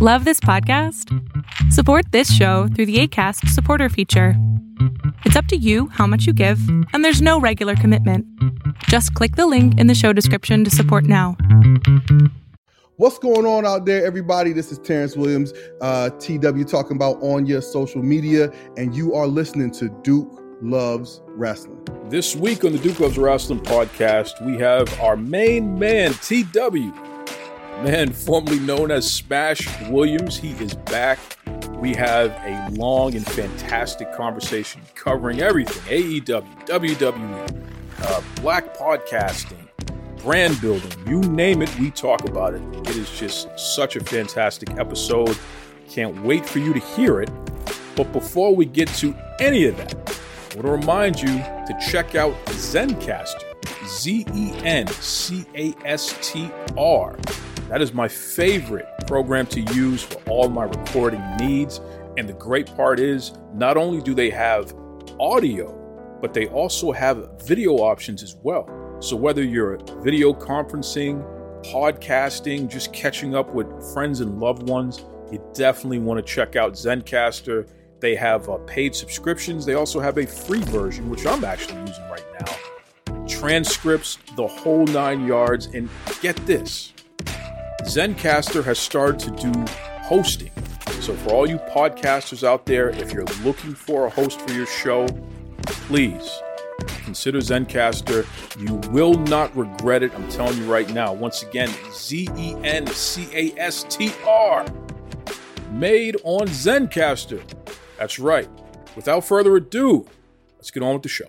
Love this podcast? Support this show through the ACAST supporter feature. It's up to you how much you give, and there's no regular commitment. Just click the link in the show description to support now. What's going on out there, everybody? This is Terrence Williams, uh, TW, talking about on your social media, and you are listening to Duke Loves Wrestling. This week on the Duke Loves Wrestling podcast, we have our main man, TW, man formerly known as Smash Williams. He is back. We have a long and fantastic conversation covering everything AEW, WWE, uh, black podcasting, brand building, you name it, we talk about it. It is just such a fantastic episode. Can't wait for you to hear it. But before we get to any of that, I want to remind you to check out Zencastr, Z E N C A S T R. That is my favorite program to use for all my recording needs. And the great part is, not only do they have audio, but they also have video options as well. So whether you're video conferencing, podcasting, just catching up with friends and loved ones, you definitely want to check out Zencastr. They have uh, paid subscriptions. They also have a free version, which I'm actually using right now. Transcripts, the whole nine yards. And get this Zencastr has started to do hosting. So, for all you podcasters out there, if you're looking for a host for your show, please consider Zencastr. You will not regret it. I'm telling you right now. Once again, Z E N C A S T R. Made on Zencastr. That's right. Without further ado, let's get on with the show.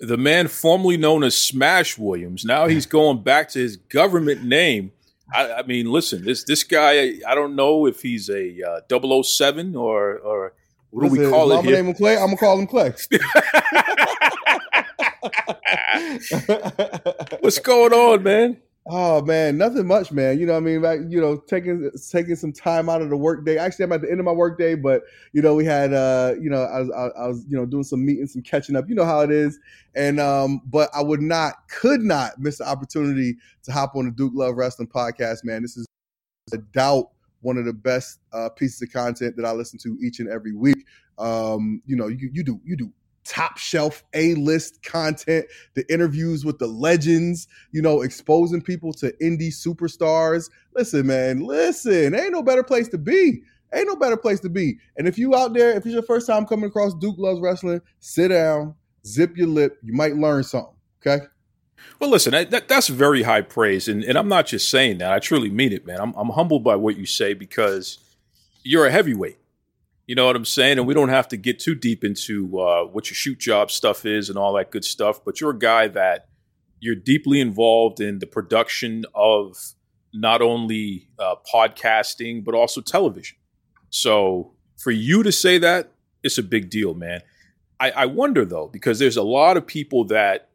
the man formerly known as Smash Williams, now he's going back to his government name. I, I mean, listen, this this guy, I don't know if he's a uh, 007 or or what do we call it here? name him Clay. I'm gonna call him Clay. What's going on, man? Oh man, nothing much, man. You know, what I mean, like, you know, taking taking some time out of the workday. Actually, I'm at the end of my workday, but you know, we had, uh, you know, I was, I, I was, you know, doing some meetings, some catching up. You know how it is, and um, but I would not, could not miss the opportunity to hop on the Duke Love Wrestling podcast, man. This is a doubt one of the best uh, pieces of content that I listen to each and every week. Um, you know, you you do you do top shelf A list content, the interviews with the legends, you know, exposing people to indie superstars. Listen, man, listen, ain't no better place to be. Ain't no better place to be. And if you out there, if it's your first time coming across Duke Loves Wrestling, sit down, zip your lip. You might learn something. Okay. Well, listen, that, that's very high praise, and, and I'm not just saying that. I truly mean it, man. I'm, I'm humbled by what you say because you're a heavyweight. You know what I'm saying? And we don't have to get too deep into uh, what your shoot job stuff is and all that good stuff. But you're a guy that you're deeply involved in the production of not only uh, podcasting but also television. So for you to say that, it's a big deal, man. I, I wonder though because there's a lot of people that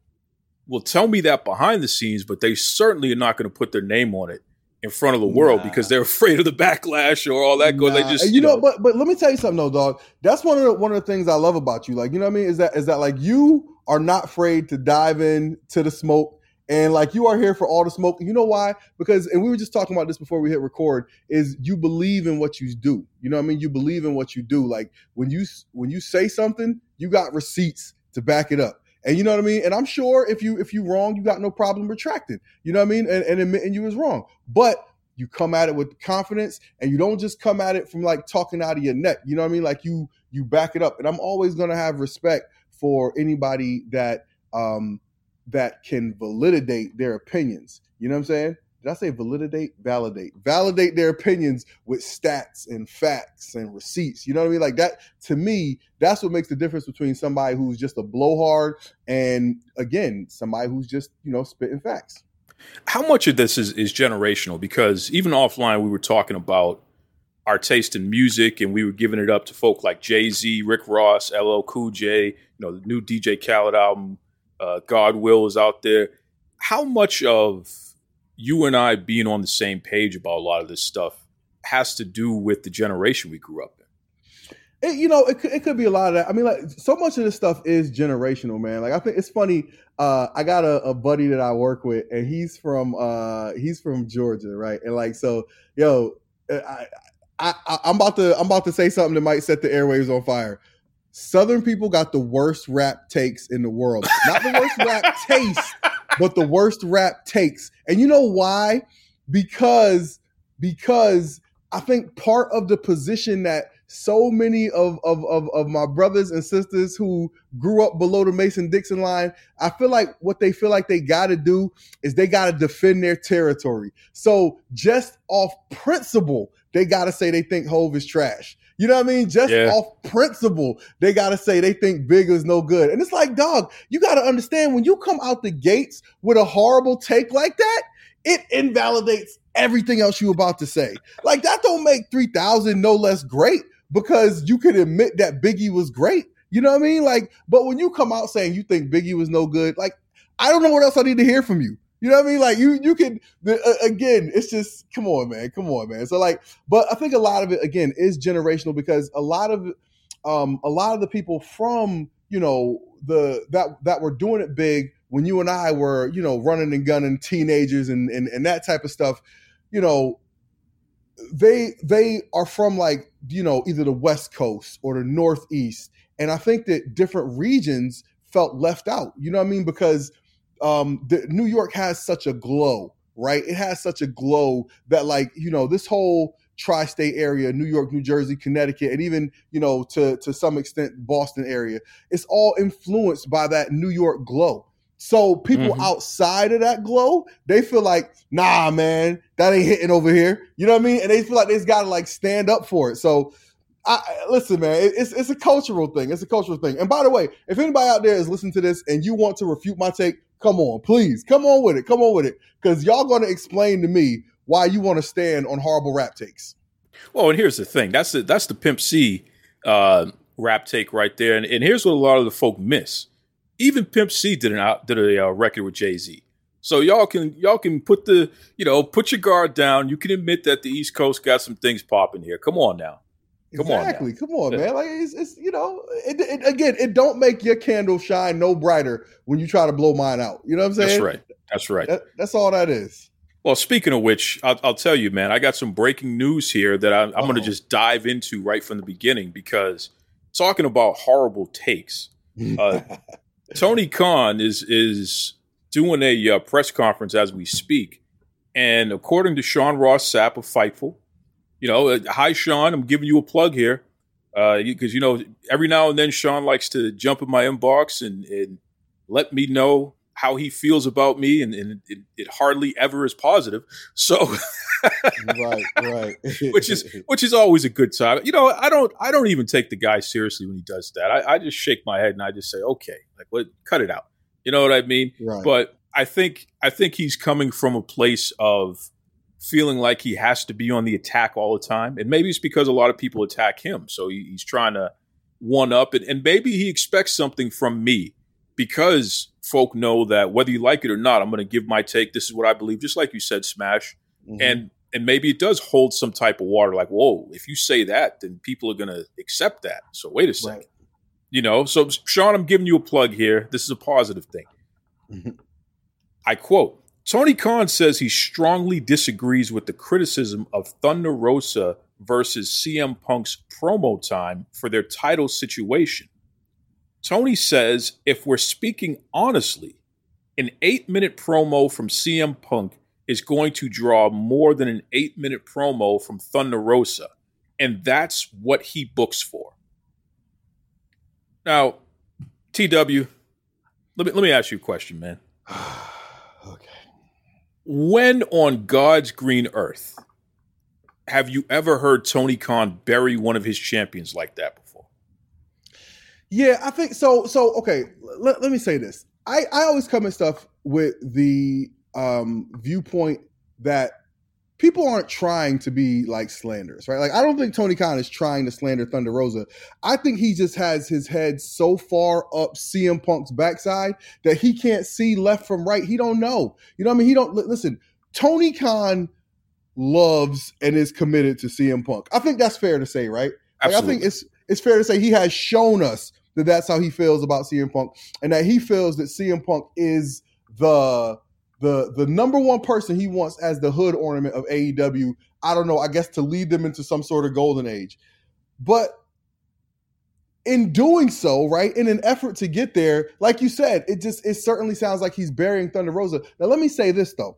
will tell me that behind the scenes, but they certainly are not going to put their name on it in front of the world Nah. because they're afraid of the backlash or all that goes. They just and you know, but but let me tell you something though, dog. That's one of the one of the things I love about you. Like, you know what I mean? Is that is that like you are not afraid to dive in to the smoke and like you are here for all the smoke. You know why? Because and we were just talking about this before we hit record. Is you believe in what you do. You know what I mean? You believe in what you do. Like when you when you say something, you got receipts to back it up. And you know what I mean? And I'm sure if you if you wrong, you got no problem retracting. You know what I mean? And, and admitting you was wrong. But you come at it with confidence and you don't just come at it from like talking out of your neck. You know what I mean? Like you you back it up. And I'm always gonna have respect for anybody that um that can validate their opinions. You know what I'm saying? Did I say validate? Validate. Validate their opinions with stats and facts and receipts. You know what I mean? Like that to me, that's what makes the difference between somebody who's just a blowhard and again, somebody who's just, you know, spitting facts. how much of this is, is generational? Because even offline, we were talking about our taste in music, and we were giving it up to folk like Jay Z, Rick Ross, LL Cool J. You know, the new DJ Khaled album, uh, God Will is out there. How much of you and I being on the same page about a lot of this stuff has to do with the generation we grew up in? It, you know, it could, it could be a lot of that. I mean, like so much of this stuff is generational, man. Like I think it's funny. Uh, I got a, a buddy that I work with, and he's from uh, he's from Georgia, right? And like, so yo, I, I, I I'm about to I'm about to say something that might set the airwaves on fire. Southern people got the worst rap takes in the world. Not the worst rap taste, but the worst rap takes. And you know why? Because because I think part of the position that so many of, of, of, of, my brothers and sisters who grew up below the Mason Dixon line, I feel like what they feel like they got to do is they got to defend their territory. So just off principle, they got to say they think Hove is trash. You know what I mean? Just yeah. off principle, they got to say they think Big is no good. And it's like, dog, you got to understand when you come out the gates with a horrible take like that, it invalidates everything else you about to say. Like that don't make 3000 no less great because you could admit that Biggie was great. You know what I mean? Like, but when you come out saying you think Biggie was no good, like, I don't know what else I need to hear from you. You know what I mean? Like you, you can uh, again. It's just come on, man, come on, man. So like, but I think a lot of it again is generational because a lot of, um, a lot of the people from you know the that that were doing it big when you and I were you know running and gunning teenagers and and, and that type of stuff. You know, they they are from like you know either the west coast or the northeast and i think that different regions felt left out you know what i mean because um the, new york has such a glow right it has such a glow that like you know this whole tri-state area new york new jersey connecticut and even you know to to some extent boston area it's all influenced by that new york glow so people mm-hmm. outside of that glow, they feel like, nah, man, that ain't hitting over here. You know what I mean? And they feel like they just gotta like stand up for it. So I, listen, man, it's it's a cultural thing. It's a cultural thing. And by the way, if anybody out there is listening to this and you want to refute my take, come on, please, come on with it, come on with it, because y'all gonna explain to me why you want to stand on horrible rap takes. Well, and here's the thing. That's the that's the Pimp C uh, rap take right there. And, and here's what a lot of the folk miss even Pimp C did an did a uh, record with Jay Z. So y'all can y'all can put the you know put your guard down. You can admit that the East Coast got some things popping here. Come on now. Come exactly. On Come on, man. Like it's, it's you know, it, it, again, it don't make your candle shine no brighter when you try to blow mine out. You know what I'm saying? That's right. That's right. That, that's all that is. Well, speaking of which, I'll, I'll, tell you, man, I got some breaking news here that I, I'm, I'm going to just dive into right from the beginning because talking about horrible takes. Uh, Tony Khan is is doing a uh, press conference as we speak, and according to Sean Ross Sapp of Fightful, you know, uh, hi Sean, I'm giving you a plug here because uh, you know every now and then Sean likes to jump in my inbox and, and let me know how he feels about me, and, and it, it, hardly ever is positive. So, right, right, which is which is always a good time. You know, I don't I don't even take the guy seriously when he does that. I, I just shake my head and I just say, okay, like what, cut it out. You know what I mean? Right. But I think I think he's coming from a place of feeling like he has to be on the attack all the time, and maybe it's because a lot of people attack him, so he, he's trying to one up, and, and maybe he expects something from me because folk know that whether you like it or not, I'm going to give my take. This is what I believe, just like you said, Smash. Mm-hmm. And and maybe it does hold some type of water. Like, whoa, if you say that, then people are going to accept that. So wait a second. Right. You know, so Sean, I'm giving you a plug here. This is a positive thing. Mm-hmm. I quote Tony Khan says he strongly disagrees with the criticism of Thunder Rosa versus CM Punk's promo time for their title situation. Tony says if we're speaking honestly, an eight minute promo from CM Punk is going to draw more than an eight minute promo from Thunder Rosa. And that's what he books for. Now, TW, let me let me ask you a question, man. When on God's green earth have you ever heard Tony Khan bury one of his champions like that before? yeah, I think so. So okay, let, let me say this. I, I always come at stuff with the um, viewpoint that people aren't trying to be like slanderous, right? Like I don't think Tony Khan is trying to slander Thunder Rosa. I think he just has his head so far up CM Punk's backside that he can't see left from right. He don't know. You know what I mean? He don't listen. Tony Khan loves and is committed to CM Punk. I think that's fair to say, right? Like, I think it's it's fair to say he has shown us that that's how he feels about CM Punk, and that he feels that CM Punk is the the the number one person he wants as the hood ornament of AEW. I don't know. I guess to lead them into some sort of golden age, but in doing so, right, in an effort to get there, like you said, it just it certainly sounds like he's burying Thunder Rosa. Now, let me say this though: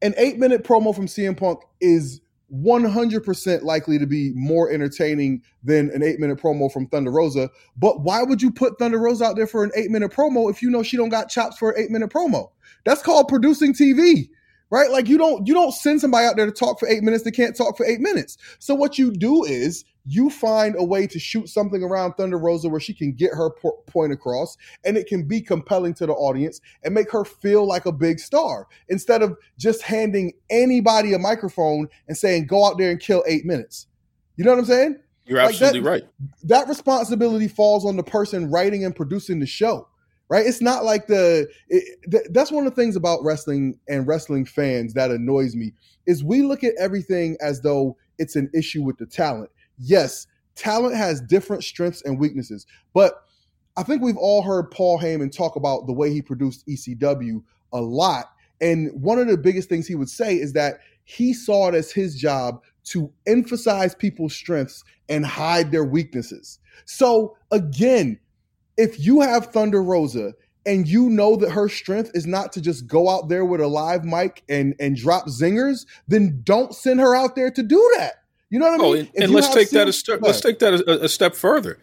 an eight minute promo from CM Punk is 100% likely to be more entertaining than an eight minute promo from Thunder Rosa. But why would you put Thunder Rosa out there for an eight minute promo if you know she don't got chops for an eight minute promo? That's called producing TV right? Like you don't you don't send somebody out there to talk for eight minutes They can't talk for eight minutes. So what you do is you find a way to shoot something around Thunder Rosa where she can get her po- point across, and it can be compelling to the audience and make her feel like a big star instead of just handing anybody a microphone and saying go out there and kill eight minutes. You know what I'm saying? You're absolutely that, right. That responsibility falls on the person writing and producing the show right? It's not like the it, th- that's one of the things about wrestling and wrestling fans that annoys me is we look at everything as though it's an issue with the talent. Yes, talent has different strengths and weaknesses, but I think we've all heard Paul Heyman talk about the way he produced ECW a lot. And one of the biggest things he would say is that he saw it as his job to emphasize people's strengths and hide their weaknesses. So again, if you have Thunder Rosa and you know that her strength is not to just go out there with a live mic and and drop zingers, then don't send her out there to do that. You know what I oh, mean? and, and let's take that a step. Let's take that a, a step further.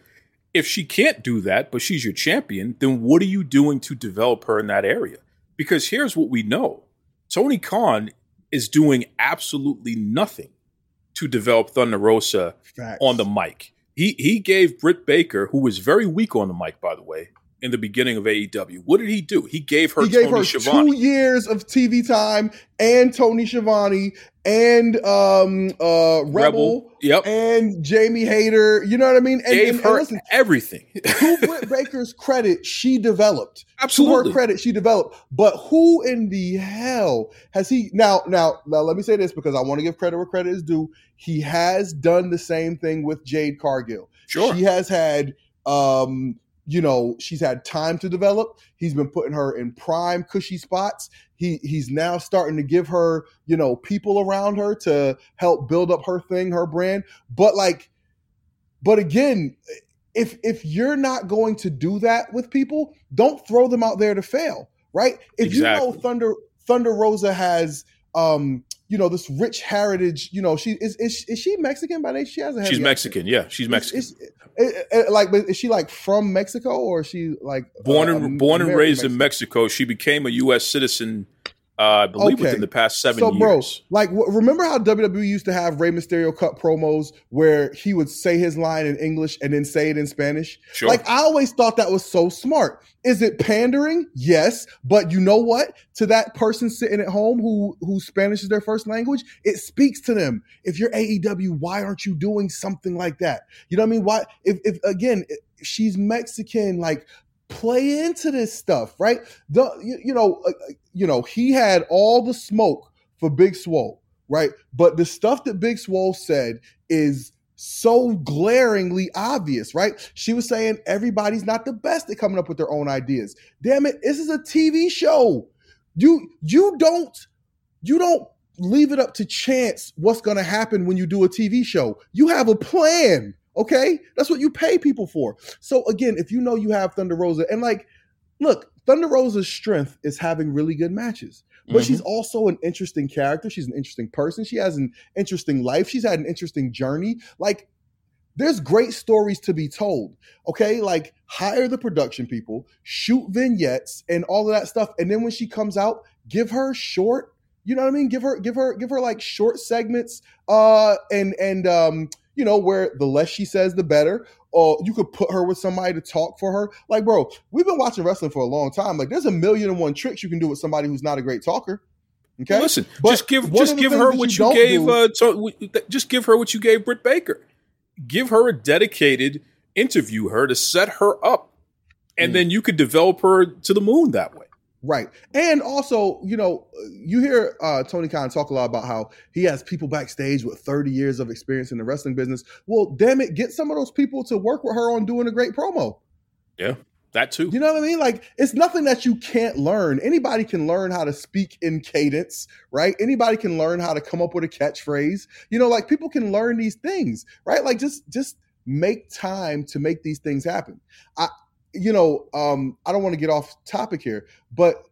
If she can't do that, but she's your champion, then what are you doing to develop her in that area? Because here's what we know: Tony Khan is doing absolutely nothing to develop Thunder Rosa Facts. on the mic. He he gave Britt Baker, who was very weak on the mic, by the way, in the beginning of AEW. What did he do? He gave her he gave Tony her Schiavone. two years of TV time and Tony Schiavone and um uh Rebel, Rebel yep. and Jamie Hayter. You know what I mean? And, gave and, her and listen, everything. to Britt Baker's credit, she developed. Absolutely. To her credit, she developed. But who in the hell has he now now now let me say this because I want to give credit where credit is due. He has done the same thing with Jade Cargill. Sure. She has had um you know, she's had time to develop. He's been putting her in prime cushy spots. He he's now starting to give her, you know, people around her to help build up her thing, her brand. But like, but again, if if you're not going to do that with people, don't throw them out there to fail, right? If exactly. you know Thunder Thunder Rosa has um you know this rich heritage. You know, she is is, is she Mexican by name? She has a she's Mexican. Yeah, she's Mexican. Is, is, is, like, is she like from Mexico or is she like born and uh, born and raised Mexico? in Mexico? She became a U.S. citizen uh, I believe okay. within the past seven so, bro, years. Like, remember how WWE used to have Rey Mysterio cut promos where he would say his line in English and then say it in Spanish? Sure. Like, I always thought that was so smart. Is it pandering? Yes, but you know what? To that person sitting at home who who Spanish is their first language, it speaks to them. If you're AEW, why aren't you doing something like that? You know what I mean? Why? If, if again, she's Mexican, like play into this stuff, right? The you, you know, uh, uh, you know, he had all the smoke for Big Swole, right? But the stuff that Big Swole said is so glaringly obvious, right? She was saying everybody's not the best at coming up with their own ideas. Damn it, this is a TV show. You you don't you don't leave it up to chance what's going to happen when you do a TV show. You have a plan. Okay, that's what you pay people for. So again, if you know you have Thunder Rosa, and like, look, Thunder Rosa's strength is having really good matches, but mm-hmm. she's also an interesting character. She's an interesting person. She has an interesting life. She's had an interesting journey. Like, there's great stories to be told. Okay, like hire the production people, shoot vignettes, and all of that stuff, and then when she comes out, give her short. You know what I mean? Give her, give her, give her like short segments, uh, and and um you know, where the less she says, the better. Or you could put her with somebody to talk for her. Like, bro, we've been watching wrestling for a long time. Like, there's a million and one tricks you can do with somebody who's not a great talker. Okay, Well, listen, But just give just give her what you, don't gave. do- uh, to, just give her what you gave Britt Baker. Give her a dedicated interview her to set her up, and Mm. then you could develop her to the moon that way. Right. And also, you know, you hear uh, Tony Khan talk a lot about how he has people backstage with 30 years of experience in the wrestling business. Well, damn it, get some of those people to work with her on doing a great promo. Yeah, that too. You know what I mean? Like, it's nothing that you can't learn. Anybody can learn how to speak in cadence, right? Anybody can learn how to come up with a catchphrase. You know, like people can learn these things, right? Like, just just make time to make these things happen. I, you know, um, I don't want to get off topic here, but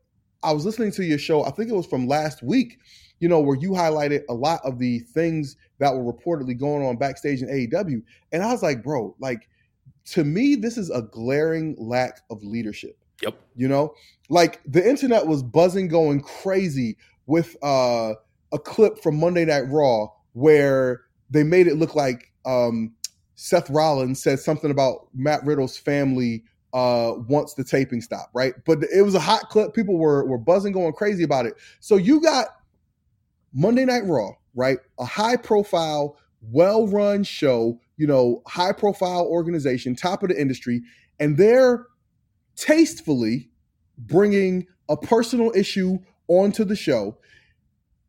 I was listening to your show. I think it was from last week. You know, where you highlighted a lot of the things that were reportedly going on backstage in AEW, and I was like, bro, like to me, this is a glaring lack of leadership. Yep. You know, like the internet was buzzing, going crazy with uh, a clip from Monday Night Raw where they made it look like um, Seth Rollins said something about Matt Riddle's family uh, once the taping stopped, right? But it was a hot clip. People were were buzzing, going crazy about it. So you got Monday Night Raw, right? A high profile, well run show, you know, high profile organization, top of the industry, and they're tastefully bringing a personal issue onto the show.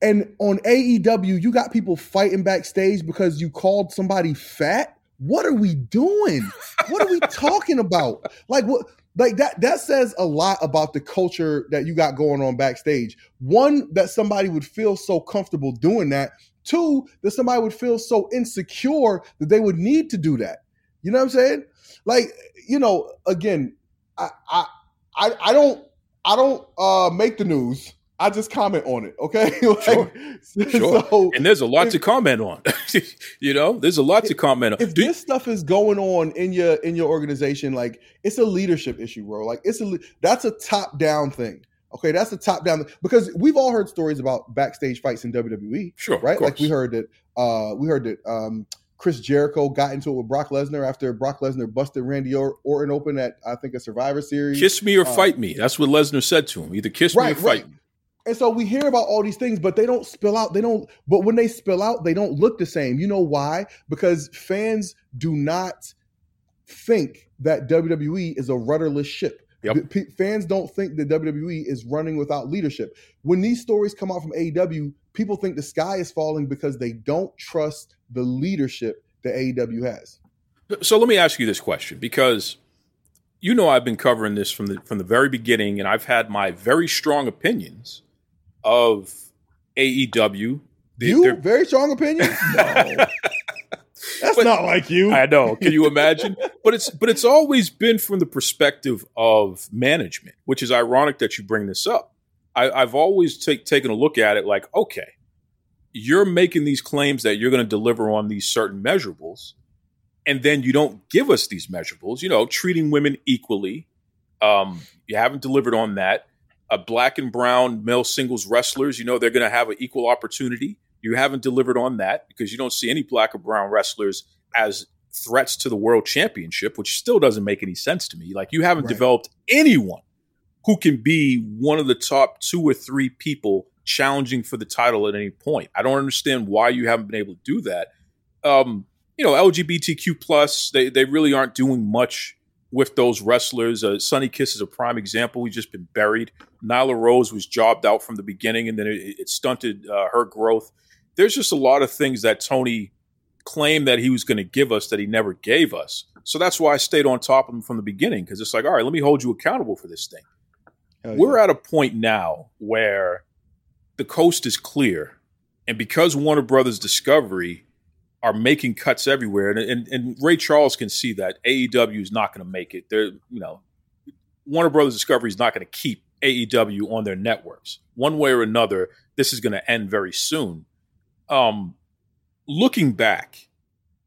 And on AEW, you got people fighting backstage because you called somebody fat. What are we doing? What are we talking about? Like what like that that says a lot about the culture that you got going on backstage. One that somebody would feel so comfortable doing that. Two, that somebody would feel so insecure that they would need to do that. You know what I'm saying? Like, you know, again, I I I, I don't I don't uh make the news. I just comment on it, okay? like, Sure. Sure. So and there's a lot if- to comment on. you know, there's a lot to comment on. if Do- this stuff is going on in your in your organization, like it's a leadership issue, bro. Like it's a that's a top down thing. Okay, that's a top down because we've all heard stories about backstage fights in WWE, sure, right? Like we heard that uh we heard that um Chris Jericho got into it with Brock Lesnar after Brock Lesnar busted Randy Or- Orton open at I think a Survivor Series. kiss me or uh, fight me. That's what Lesnar said to him. Either kiss me or Right, fight right. me. And so we hear about all these things, but they don't spill out. They don't, but when they spill out, they don't look the same. You know why? Because fans do not think that WWE is a rudderless ship. Yep. P- fans don't think that WWE is running without leadership. When these stories come out from AEW, people think the sky is falling because they don't trust the leadership that AEW has. So let me ask you this question because you know I've been covering this from the from the very beginning, and I've had my very strong opinions of AEW. They- you very strong opinion? No, that's But- not like you. I know. Can you imagine? but it's but it's always been from the perspective of management, which is ironic that you bring this up. I, I've always take, taken a look at it like, okay, you're making these claims that you're going to deliver on these certain measurables, and then you don't give us these measurables. You know, treating women equally. Um, you haven't delivered on that. Uh, black and brown male singles wrestlers, you know, they're going to have an equal opportunity. You haven't delivered on that because you don't see any black or brown wrestlers as threats to the world championship, which still doesn't make any sense to me. Like you haven't Right. developed anyone who can be one of the top two or three people challenging for the title at any point. I don't understand why you haven't been able to do that. Um, you know, LGBTQ plus, they they really aren't doing much with those wrestlers. Uh, Sonny Kiss is a prime example. He's just been buried. Nyla Rose was jobbed out from the beginning, and then it, it stunted uh, her growth. There's just a lot of things that Tony claimed that he was going to give us that he never gave us. So that's why I stayed on top of him from the beginning because it's like, all right, let me hold you accountable for this thing. Hell We're yeah. at a point now where the coast is clear, and because Warner Brothers Discovery are making cuts everywhere, and, and, and Ray Charles can see that AEW is not going to make it. They're you know Warner Brothers Discovery is not going to keep AEW on their networks one way or another. This is going to end very soon. Um, looking back,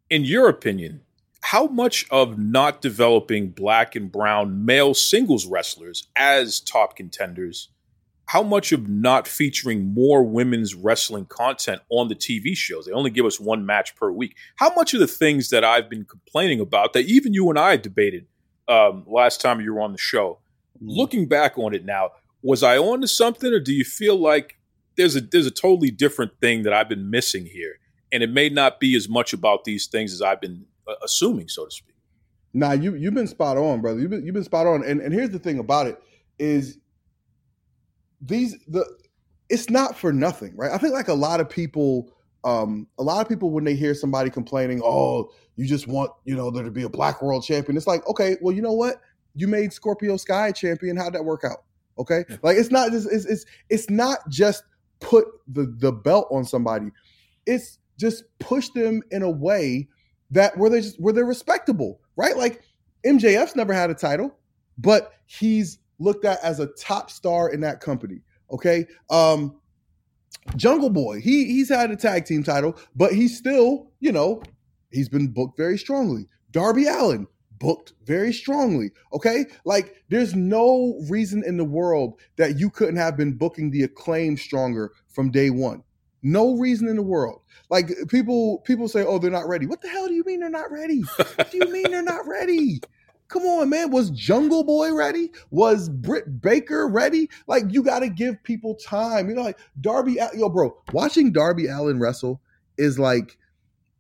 in your opinion, how much of not developing black and brown male singles wrestlers as top contenders, how much of not featuring more women's wrestling content on the TV shows? They only give us one match per week. How much of the things that I've been complaining about that even you and I debated um, last time you were on the show, looking back on it now, was I on to something or do you feel like there's a there's a totally different thing that I've been missing here, and it may not be as much about these things as I've been uh, assuming, so to speak. Nah, you you've been spot on, brother. You've been you've been spot on. And and here's the thing about it is these the it's not for nothing, right? I think like a lot of people um a lot of people when they hear somebody complaining, "Oh, you just want, you know, there to be a black world champion." It's like, "Okay, well, you know what? You made Scorpio Sky champion. How'd that work out?" Okay? Like it's not just it's it's it's not just put the the belt on somebody. It's just push them in a way that where they just where they're respectable, right? Like MJF's never had a title, but he's looked at as a top star in that company. Okay. Um Jungle Boy, he he's had a tag team title, but he's still, you know, he's been booked very strongly. Darby Allin booked very strongly. Okay. Like there's no reason in the world that you couldn't have been booking the acclaim stronger from day one. No reason in the world. Like people people say, "Oh, they're not ready." What the hell do you mean they're not ready? what do you mean they're not ready? Come on, man. Was Jungle Boy ready? Was Britt Baker ready? Like you got to give people time. You know, like Darby, yo, bro. Watching Darby Allin wrestle is like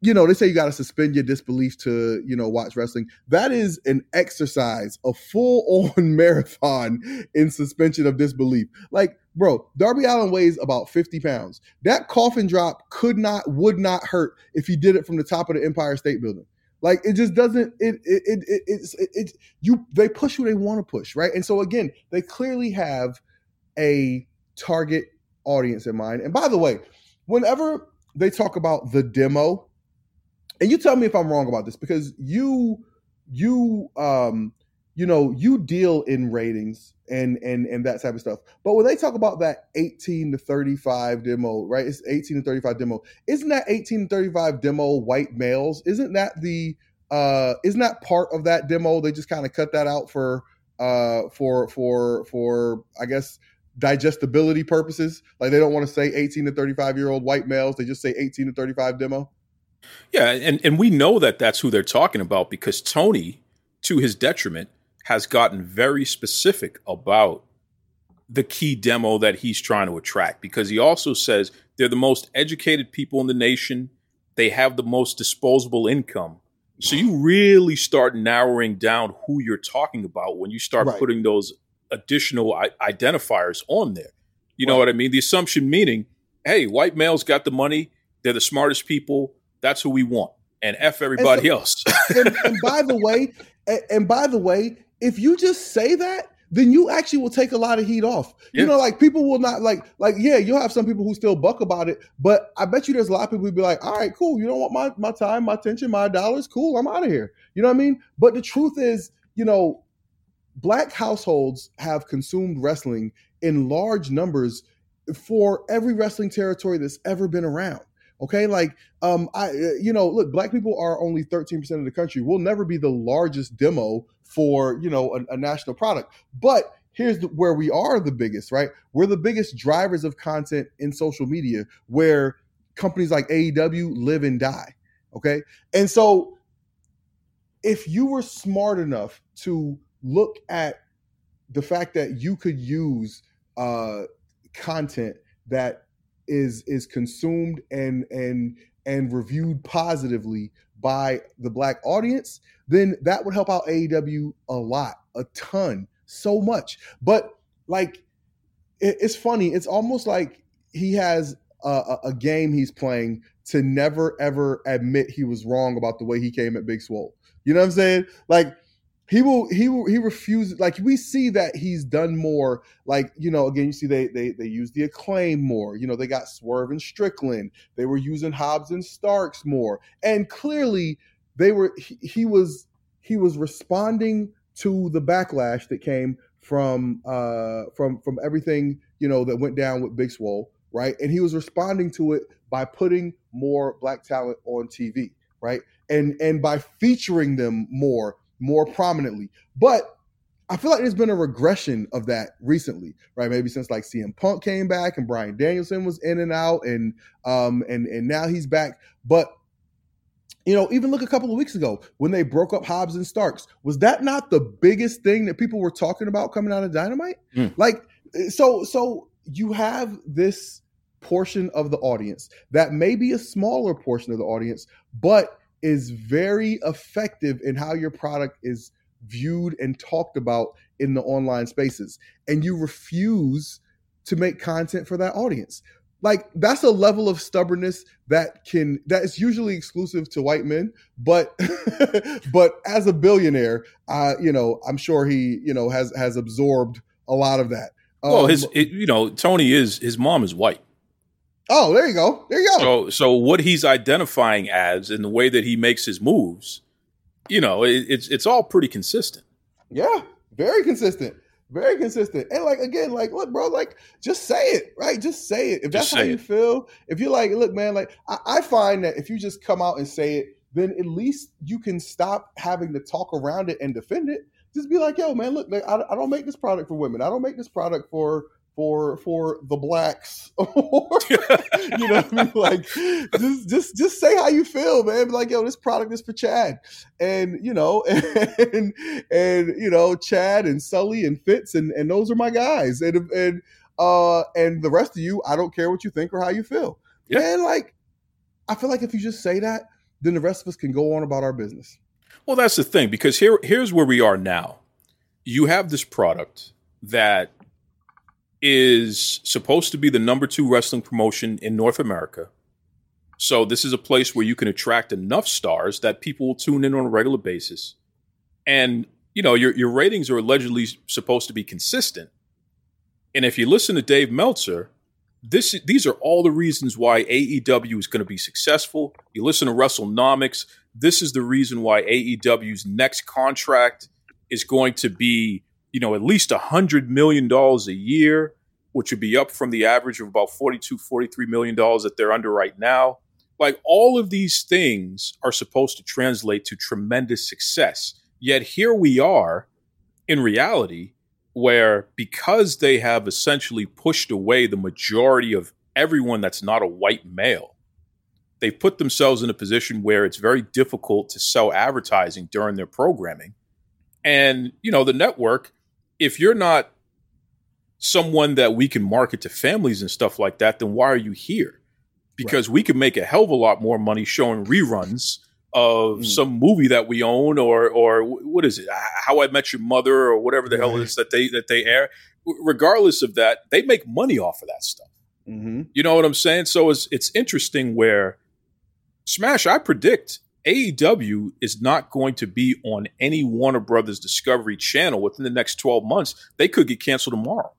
you know, they say you got to suspend your disbelief to, you know, watch wrestling. That is an exercise, a full on marathon in suspension of disbelief. Like, bro, Darby Allin weighs about 50 pounds. That coffin drop could not, would not hurt if he did it from the top of the Empire State Building. Like it just doesn't it it it, it it's it, it you they push who they want to push, right? And so again, they clearly have a target audience in mind. And by the way, whenever they talk about the demo, and you tell me if I'm wrong about this because you you um you know you deal in ratings and and and that type of stuff. But when they talk about that 18 to 35 demo, right? It's 18 to 35 demo. Isn't that 18 to 35 demo white males? Isn't that the uh isn't that part of that demo? They just kind of cut that out for uh for for for I guess digestibility purposes. Like they don't want to say 18 to 35 year old white males. They just say 18 to 35 demo. Yeah, and and we know that that's who they're talking about because Tony, to his detriment, has gotten very specific about the key demo that he's trying to attract because he also says they're the most educated people in the nation. They have the most disposable income. So you really start narrowing down who you're talking about when you start right. putting those additional I- identifiers on there. You right. know what I mean? The assumption meaning, hey, white males got the money, they're the smartest people, that's who we want. And F everybody and so, else. and, and by the way, and, and by the way, if you just say that, then you actually will take a lot of heat off. Yeah. You know, like people will not like like yeah, you'll have some people who still buck about it, but I bet you there's a lot of people who'd be like, all right, cool, you don't want my my time, my attention, my dollars, cool, I'm out of here. You know what I mean? But the truth is, you know, black households have consumed wrestling in large numbers for every wrestling territory that's ever been around. Okay, like um, I, you know, look, black people are only 13% of the country. We'll never be the largest demo for you know a, a national product, but here's the, where we are the biggest, right? We're the biggest drivers of content in social media, where companies like AEW live and die. Okay, and so if you were smart enough to look at the fact that you could use uh, content that is is consumed and and and reviewed positively by the black audience, then that would help out AEW a lot, a ton, so much. But like, it, it's funny. It's almost like he has a, a, game he's playing to never ever admit he was wrong about the way he came at Big Swole. You know what I'm saying? Like he will he will he refuses like we see that he's done more like you know again you see they they they use the acclaim more you know they got swerve and strickland they were using hobbs and starks more and clearly they were he, he was he was responding to the backlash that came from uh from from everything you know that went down with big swole right and he was responding to it by putting more black talent on tv right and and by featuring them more more prominently. But I feel like there's been a regression of that recently, right? Maybe since like CM Punk came back and Bryan Danielson was in and out, and um and and now he's back. But you know, even look a couple of weeks ago when they broke up Hobbs and Starks, was that not the biggest thing that people were talking about coming out of Dynamite? Mm. Like, so so you have this portion of the audience that may be a smaller portion of the audience, but is very effective in how your product is viewed and talked about in the online spaces. And you refuse to make content for that audience. Like that's a level of stubbornness that can that is usually exclusive to white men, but but as a billionaire, uh, you know, I'm sure he, you know, has has absorbed a lot of that. well, his it, you know Tony is his mom is white. Oh, there you go. There you go. So so what he's identifying as and the way that he makes his moves, you know, it, it's it's all pretty consistent. Yeah, very consistent. Very consistent. And like again, like look, bro, like just say it, right? Just say it. If that's how you it. feel, if you're like, look, man, like I, I find that if you just come out and say it, then at least you can stop having to talk around it and defend it. Just be like, yo, man, look, I, I don't make this product for women. I don't make this product for for for the blacks or you know what I mean? Like just just just say how you feel, man. Be like, yo, this product is for Chad. And you know, and and you know, Chad and Sully and Fitz and and those are my guys. And and uh and the rest of you, I don't care what you think or how you feel. Yeah. And like I feel like if you just say that, then the rest of us can go on about our business. Well, that's the thing because here here's where we are now. You have this product that is supposed to be the number 2 wrestling promotion in North America. So this is a place where you can attract enough stars that people will tune in on a regular basis. And you know, your your ratings are allegedly supposed to be consistent. And if you listen to Dave Meltzer, this these are all the reasons why AEW is going to be successful. You listen to Russell WrestleNomics, this is the reason why AEW's next contract is going to be, you know, at least a hundred million dollars a year, which would be up from the average of about 42, 43 million dollars that they're under right now. Like all of these things are supposed to translate to tremendous success. Yet here we are in reality where because they have essentially pushed away the majority of everyone that's not a white male, they've put themselves in a position where it's very difficult to sell advertising during their programming. And, you know, the network, if you're not someone that we can market to families and stuff like that, then why are you here? Because we can make a hell of a lot more money showing reruns of Mm. some movie that we own or or what is it how i met your mother or whatever the hell it is that they that they air regardless of that they make money off of that stuff Mm-hmm. you know what I'm saying? So it's it's interesting where Smash, I predict AEW is not going to be on any Warner Brothers Discovery channel within the next 12 months. They could get canceled tomorrow.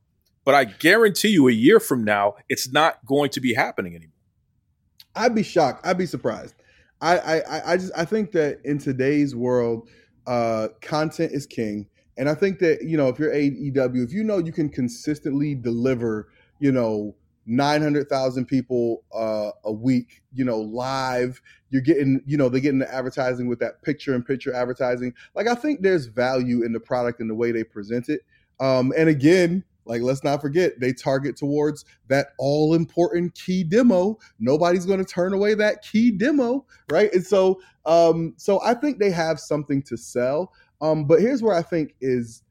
But I guarantee you a year from now, it's not going to be happening anymore. I'd be shocked. I'd be surprised. I, I, I- just I think that in today's world, uh, content is king, and I think that you know if you're AEW, if you know you can consistently deliver, you know, nine hundred thousand people uh, a week, you know, live, you're getting, you know, they're getting the advertising with that picture-in-picture advertising. Like I think there's value in the product and the way they present it. Um, and again, like let's not forget, they target towards that all important key demo nobody's going to turn away that key demo right and so um so i think they have something to sell um but here's where i think is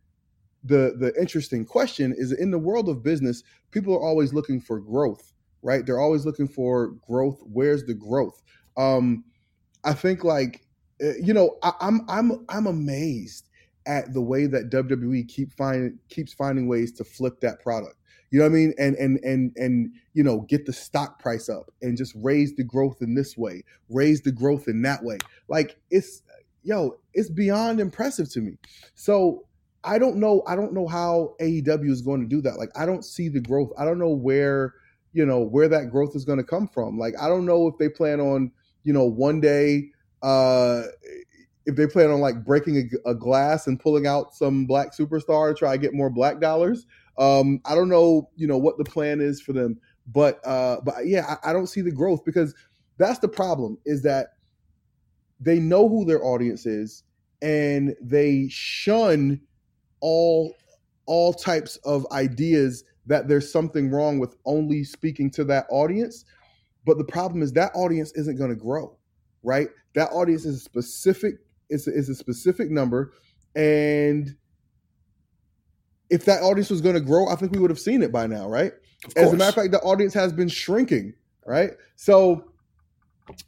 the the interesting question is in the world of business people are always looking for growth right they're always looking for growth where's the growth um i think like uh, you know I, i'm i'm i'm amazed at the way that wwe keep find keeps finding ways to flip that product you know what I mean? And and and and you know, get the stock price up and just raise the growth in this way, raise the growth in that way. Like it's yo, it's beyond impressive to me. So I don't know, I don't know how AEW is going to do that. Like I don't see the growth. I don't know where, you know, where that growth is going to come from. Like I don't know if they plan on, you know, one day uh if they plan on like breaking a, a glass and pulling out some black superstar to try to get more black dollars um, I don't know, you know, what the plan is for them, but uh, but yeah, I, I don't see the growth because that's the problem is that they know who their audience is and they shun all all types of ideas that there's something wrong with only speaking to that audience. But the problem is that audience isn't going to grow, right? That audience is specific. Is is a specific number, and if that audience was going to grow, I think we would have seen it by now, right? As a matter of fact, the audience has been shrinking, right? So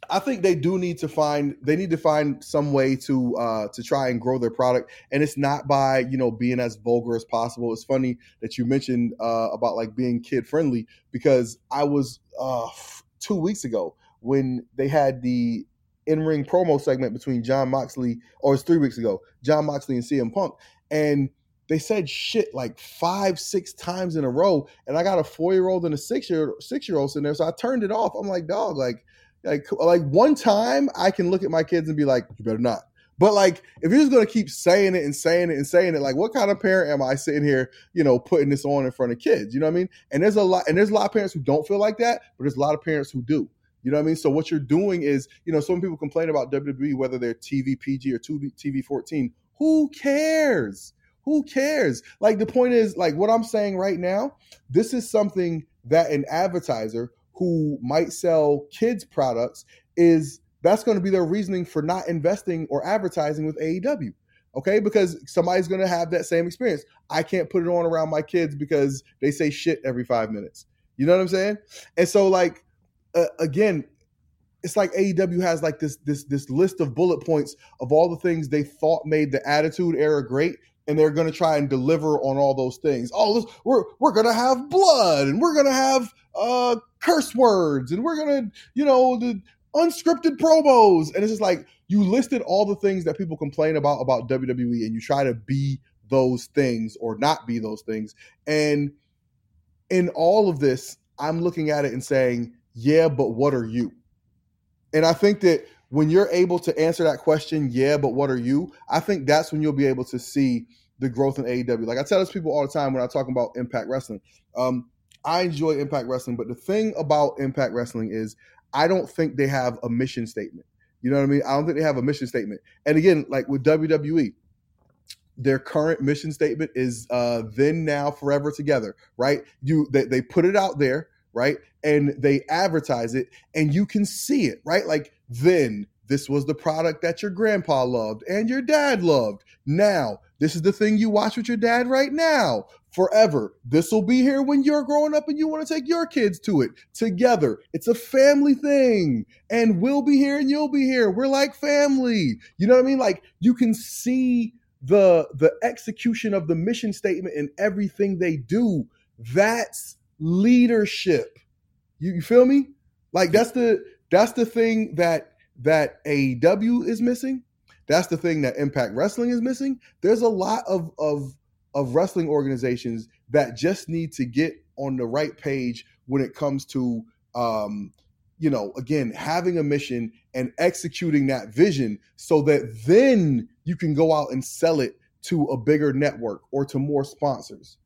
I think they do need to find they need to find some way to uh to try and grow their product. And it's not by you know being as vulgar as possible. It's funny that you mentioned uh about like being kid friendly because I was uh 2 weeks ago when they had the in-ring promo segment between Jon Moxley or it's 3 weeks ago Jon Moxley and CM Punk. And they said shit like five, six times in a row, and I got a four year old and a six year six year old sitting there, so I turned it off. I'm like, dog, like like like one time I can look at my kids and be like, you better not. But like, if you're just gonna keep saying it and saying it and saying it, like, what kind of parent am I sitting here, you know, putting this on in front of kids? You know what I mean? And there's a lot, and there's a lot of parents who don't feel like that, but there's a lot of parents who do. You know what I mean? So what you're doing is, you know, some people complain about WWE whether they're TV PG or TV 14. Who cares? Who cares? Like the point is, like what I'm saying right now, this is something that an advertiser who might sell kids products is that's going to be their reasoning for not investing or advertising with AEW. Okay, because somebody's going to have that same experience. I can't put it on around my kids because they say shit every five minutes. You know what I'm saying? And so, like, uh, again, it's like AEW has like this this this list of bullet points of all the things they thought made the Attitude Era great, and they're going to try and deliver on all those things. Oh, this, we're we're going to have blood, and we're going to have uh, curse words, and we're going to, you know, the unscripted promos, and it's just like you listed all the things that people complain about about WWE, and you try to be those things or not be those things. And in all of this, I'm looking at it and saying, yeah, but what are you? And I think that when you're able to answer that question, yeah, but what are you? I think that's when you'll be able to see the growth in AEW. Like I tell this people all the time when I talk about Impact Wrestling. Um, I enjoy Impact Wrestling, but the thing about Impact Wrestling is I don't think they have a mission statement. You know what I mean? I don't think they have a mission statement. And again, like with WWE, their current mission statement is uh then now forever together, right? You they, they put it out there, right? And they advertise it and you can see it, right? Like then this was the product that your grandpa loved and your dad loved. Now, this is the thing you watch with your dad right now forever. This will be here when you're growing up and you want to take your kids to it together. It's a family thing. And we'll be here and you'll be here. We're like family. You know what I mean? Like you can see the the execution of the mission statement in everything they do. That's leadership. You, you feel me? Like that's the that's the thing that that AEW is missing. That's the thing that Impact Wrestling is missing. There's a lot of of of wrestling organizations that just need to get on the right page when it comes to um, you know again having a mission and executing that vision so that then you can go out and sell it to a bigger network or to more sponsors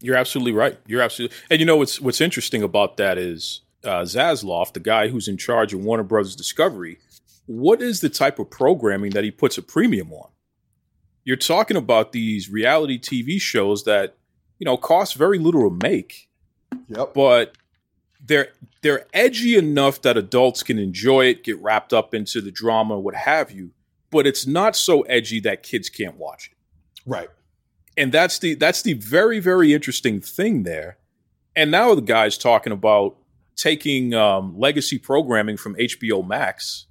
you're absolutely right you're absolutely and you know what's what's interesting about that is uh, Zaslav, the guy who's in charge of Warner Brothers Discovery, what is the type of programming that he puts a premium on? You're talking about these reality TV shows that, you know, cost very little to make. Yep. But they're they're edgy enough that adults can enjoy it, get wrapped up into the drama, what have you. But it's not so edgy that kids can't watch it. Right. And that's the that's the very, very interesting thing there. And now the guy's talking about taking um, legacy programming from HBO Max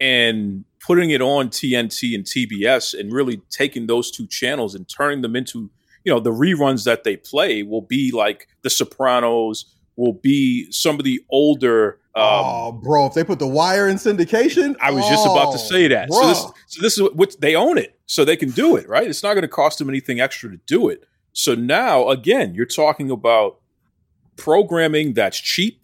and putting it on TNT and TBS and really taking those two channels and turning them into, you know, the reruns that they play will be like The Sopranos, will be some of the older. Um, oh, bro! If they put the Wire in syndication, I was oh, just about to say that. Bro. So this, so this is what they own it, so they can do it, right? It's not going to cost them anything extra to do it. So now, again, you're talking about programming that's cheap.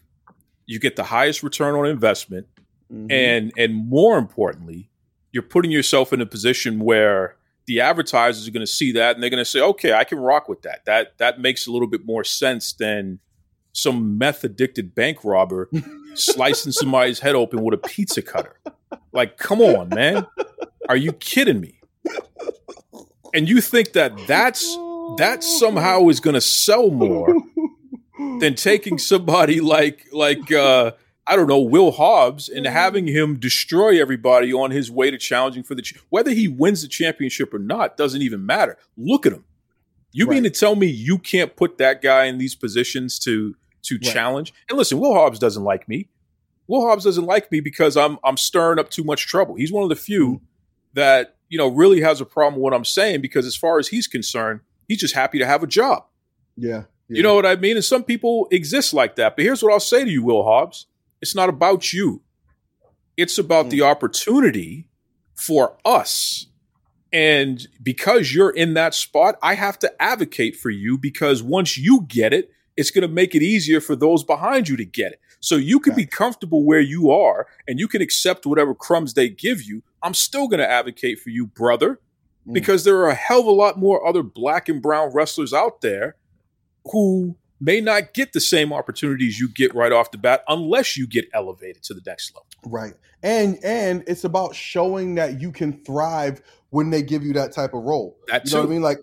You get the highest return on investment Mm-hmm. And and more importantly, you're putting yourself in a position where the advertisers are going to see that and they're going to say, "Okay, I can rock with that. That that makes a little bit more sense than some meth addicted bank robber slicing somebody's head open with a pizza cutter." Like, come on, man. Are you kidding me? And you think that that's that somehow is going to sell more than taking somebody like like uh I don't know, Will Hobbs and mm-hmm. having him destroy everybody on his way to challenging for the ch- whether he wins the championship or not doesn't even matter. Look at him. You mean to tell me you can't put that guy in these positions to to Right. challenge? And listen, Will Hobbs doesn't like me. Will Hobbs doesn't like me because I'm I'm stirring up too much trouble. He's one of the few Mm-hmm. that you know really has a problem with what I'm saying because as far as he's concerned, he's just happy to have a job. Yeah. You know what I mean? And some people exist like that. But here's what I'll say to you, Will Hobbs: It's not about you. It's about Mm. the opportunity for us. And because you're in that spot, I have to advocate for you because once you get it, it's going to make it easier for those behind you to get it. So you can be comfortable where you are and you can accept whatever crumbs they give you. I'm still going to advocate for you, brother, Mm. because there are a hell of a lot more other black and brown wrestlers out there who may not get the same opportunities you get right off the bat unless you get elevated to the next level. Right. And and it's about showing that you can thrive when they give you that type of role. That You know what. I mean? Like,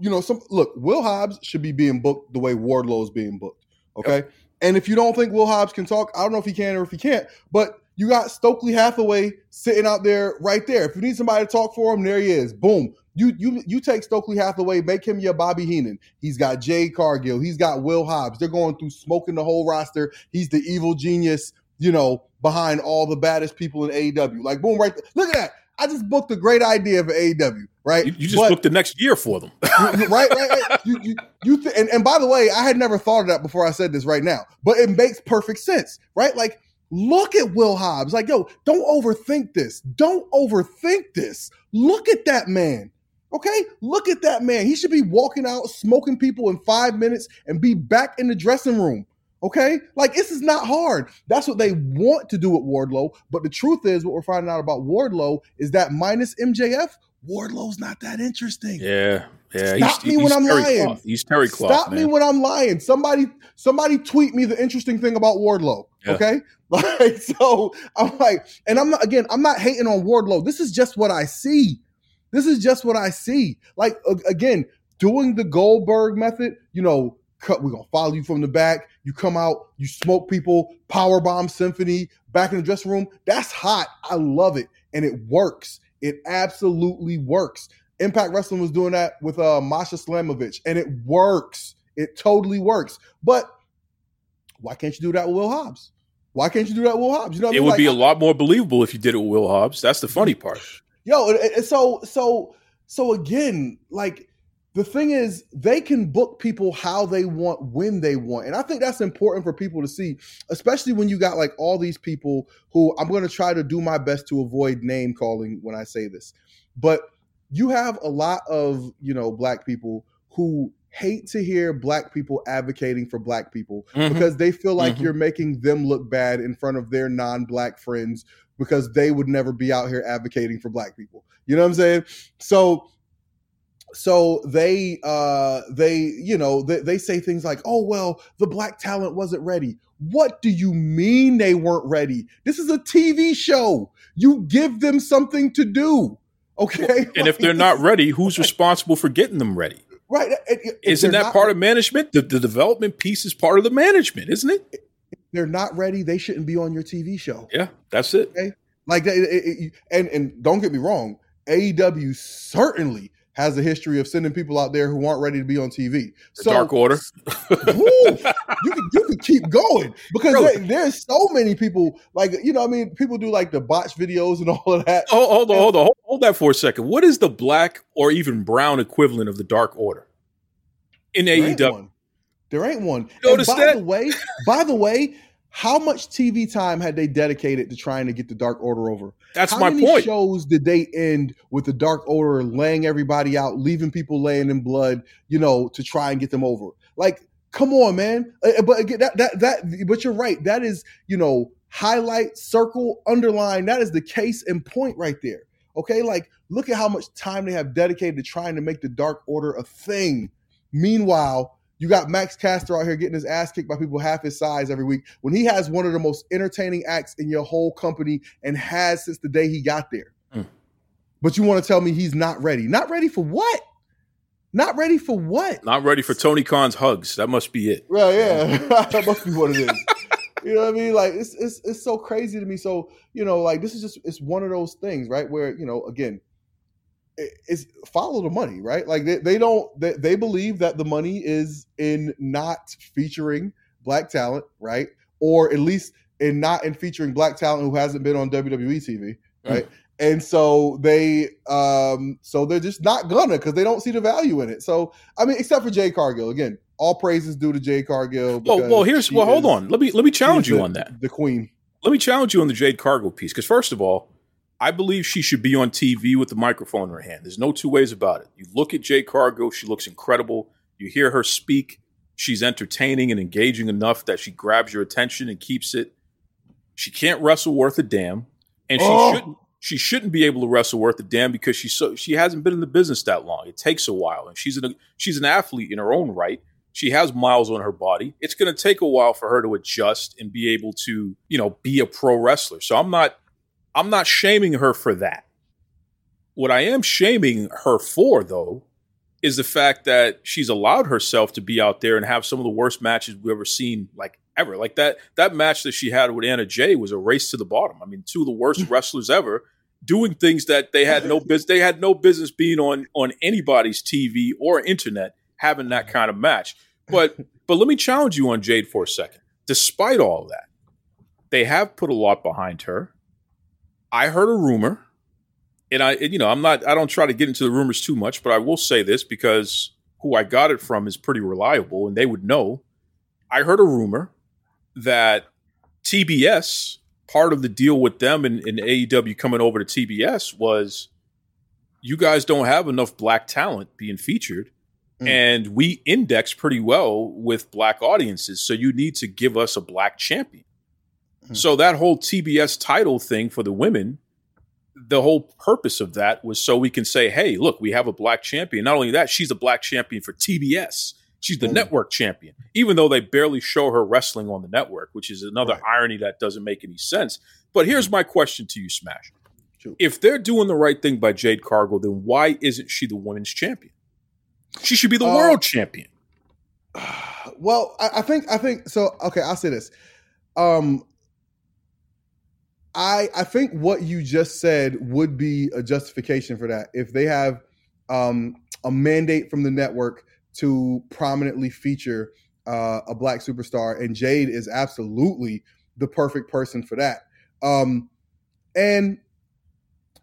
you know, some look, Will Hobbs should be being booked the way Wardlow is being booked. Okay. And if you don't think Will Hobbs can talk, I don't know if he can or if he can't, but you got Stokely Hathaway sitting out there right there. If you need somebody to talk for him, there he is. Boom. You you you take Stokely Hathaway, make him your Bobby Heenan. He's got Jade Cargill. He's got Will Hobbs. They're going through smoking the whole roster. He's the evil genius, you know, behind all the baddest people in AEW. Like boom, right there. Look at that. I just booked a great idea for AEW, right? You, you just But- booked the next year for them. right, right, right. You, you, you th- and, and by the way, I had never thought of that before I said this right now, but it makes perfect sense, right? Like, look at Will Hobbs. Like, yo, don't overthink this. Don't overthink this. Look at that man. Okay, look at that man. He should be walking out, smoking people in five minutes, and be back in the dressing room. Okay, like this is not hard. That's what they want to do with Wardlow. But the truth is, what we're finding out about Wardlow is that minus MJF, Wardlow's not that interesting. Yeah, yeah. Stop me when I'm Terry lying. Cloth. He's Terry Cloth, Stop man. me when I'm lying. Somebody, somebody tweet me the interesting thing about Wardlow. Yeah. Okay, like so, I'm like, and I'm not again. I'm not hating on Wardlow. This is just what I see. This is just what I see. Like again, doing the Goldberg method. You know, cut. We're gonna follow you from the back. You come out. You smoke people. Power bomb symphony. Back in the dressing room. That's hot. I love it, and it works. It absolutely works. Impact Wrestling was doing that with uh, Masha Slamovich, and it works. It totally works. But why can't you do that with Will Hobbs? Why can't you do that with Will Hobbs? You know, what I it mean? would Like, be a lot more believable if you did it with Will Hobbs. That's the funny part. Yo. so, so, so again, like the thing is, they can book people how they want, when they want, and I think that's important for people to see, especially when you got like all these people who I'm going to try to do my best to avoid name calling when I say this, but you have a lot of you know black people who hate to hear black people advocating for black people Mhm. because they feel like Mhm. you're making them look bad in front of their non-black friends because they would never be out here advocating for black people. You know what I'm saying? So so they uh they you know they, they say things like oh well the black talent wasn't ready what do you mean they weren't ready this is a tv show you give them something to do okay And if they're not ready, who's responsible for getting them ready? Right and- and- if Isn't that not- part of management? The, the development piece is part of the management, isn't it? they're not ready they shouldn't be on your tv show Yeah, that's it. Like that, it- it- it- and and don't get me wrong, AEW certainly has a history of sending people out there who aren't ready to be on TV. So Dark Order. woo, you can you can keep going because there- there's so many people like you know I mean people do like the botch videos and all of that. Oh, hold on, hold on, hold, hold that for a second. What is the black or even brown equivalent of the Dark Order in There ain't AEW? one. There ain't one. Notice and by that? the way, by the way, how much TV time had they dedicated to trying to get the Dark Order over? That's How my many point. shows did they end with the Dark Order laying everybody out, leaving people laying in blood, you know, to try and get them over? Like, come on, man. Uh, But again, that that that. But you're right. That is, you know, highlight, circle, underline. That is the case and point right there. Okay, like look at how much time they have dedicated to trying to make the Dark Order a thing. Meanwhile, you got Max Caster out here getting his ass kicked by people half his size every week when he has one of the most entertaining acts in your whole company and has since the day he got there. Hmm. But you want to tell me he's not ready? Not ready for what? Not ready for what? Not ready for Tony Khan's hugs. That must be it. Right, yeah. that must be what it is. you know what I mean? Like it's it's it's so crazy to me. So, you know, like this is just it's one of those things, right? Where, you know, again, is follow the money, right? Like they, they don't they, they believe that the money is in not featuring black talent, right? Or at least in not in featuring black talent who hasn't been on WWE TV, right? Mm. And so they um so they're just not gonna because they don't see the value in it. So I mean, except for Jade Cargill. Again, all praises due to Jade Cargill. Well, well, here's well, hold on. Let me let me challenge you the, on that. The queen. Let me challenge you on the Jade Cargill piece because first of all, I believe she should be on TV with the microphone in her hand. There's no two ways about it. You look at Jade Cargill, she looks incredible. You hear her speak, she's entertaining and engaging enough that she grabs your attention and keeps it. She can't wrestle worth a damn, and she oh. shouldn't. She shouldn't be able to wrestle worth a damn because she's so she hasn't been in the business that long. It takes a while, and she's an she's an athlete in her own right. She has miles on her body. It's going to take a while for her to adjust and be able to, you know, be a pro wrestler. So I'm not I'm not shaming her for that. What I am shaming her for, though, is the fact that she's allowed herself to be out there and have some of the worst matches we've ever seen, like ever. Like that that match that she had with Anna Jay was a race to the bottom. I mean, two of the worst mm-hmm. wrestlers ever doing things that they had no business they had no business being on on anybody's TV or internet having that mm-hmm. kind of match. But but let me challenge you on Jade for a second. Despite all that, they have put a lot behind her. I heard a rumor, and I, you know, I'm not, I don't try to get into the rumors too much, but I will say this because who I got it from is pretty reliable, and they would know. I heard a rumor that TBS, part of the deal with them and, and AEW coming over to TBS was you guys don't have enough black talent being featured. Mm. And we index pretty well with black audiences. So you need to give us a black champion. Hmm. So that whole TBS title thing for the women, the whole purpose of that was so we can say, hey, look, we have a black champion. Not only that, she's a black champion for TBS. She's the mm. network champion, even though they barely show her wrestling on the network, which is another right. irony that doesn't make any sense. But here's my question to you, Smash. Sure. If they're doing the right thing by Jade Cargill, then why isn't she the women's champion? She should be the uh, world champion. Well, I, I think I think so. Okay, I'll say this. Um, I I think what you just said would be a justification for that if they have um, a mandate from the network to prominently feature uh, a black superstar, and Jade is absolutely the perfect person for that. Um, and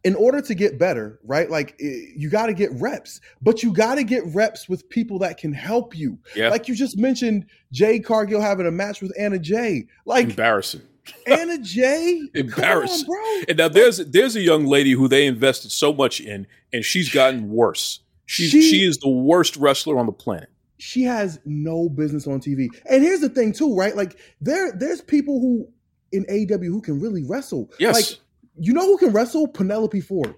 in order to get better, right? Like you got to get reps, but you got to get reps with people that can help you. Yeah. Like you just mentioned, Jade Cargill having a match with Anna Jay. Like embarrassing. Anna Jay, embarrassing. On, and now there's there's a young lady who they invested so much in, and she's gotten worse. She's she, she is the worst wrestler on the planet. She has no business on TV. And here's the thing, too, right? Like there there's people who in AEW who can really wrestle. Yes. Like you know who can wrestle? Penelope Ford.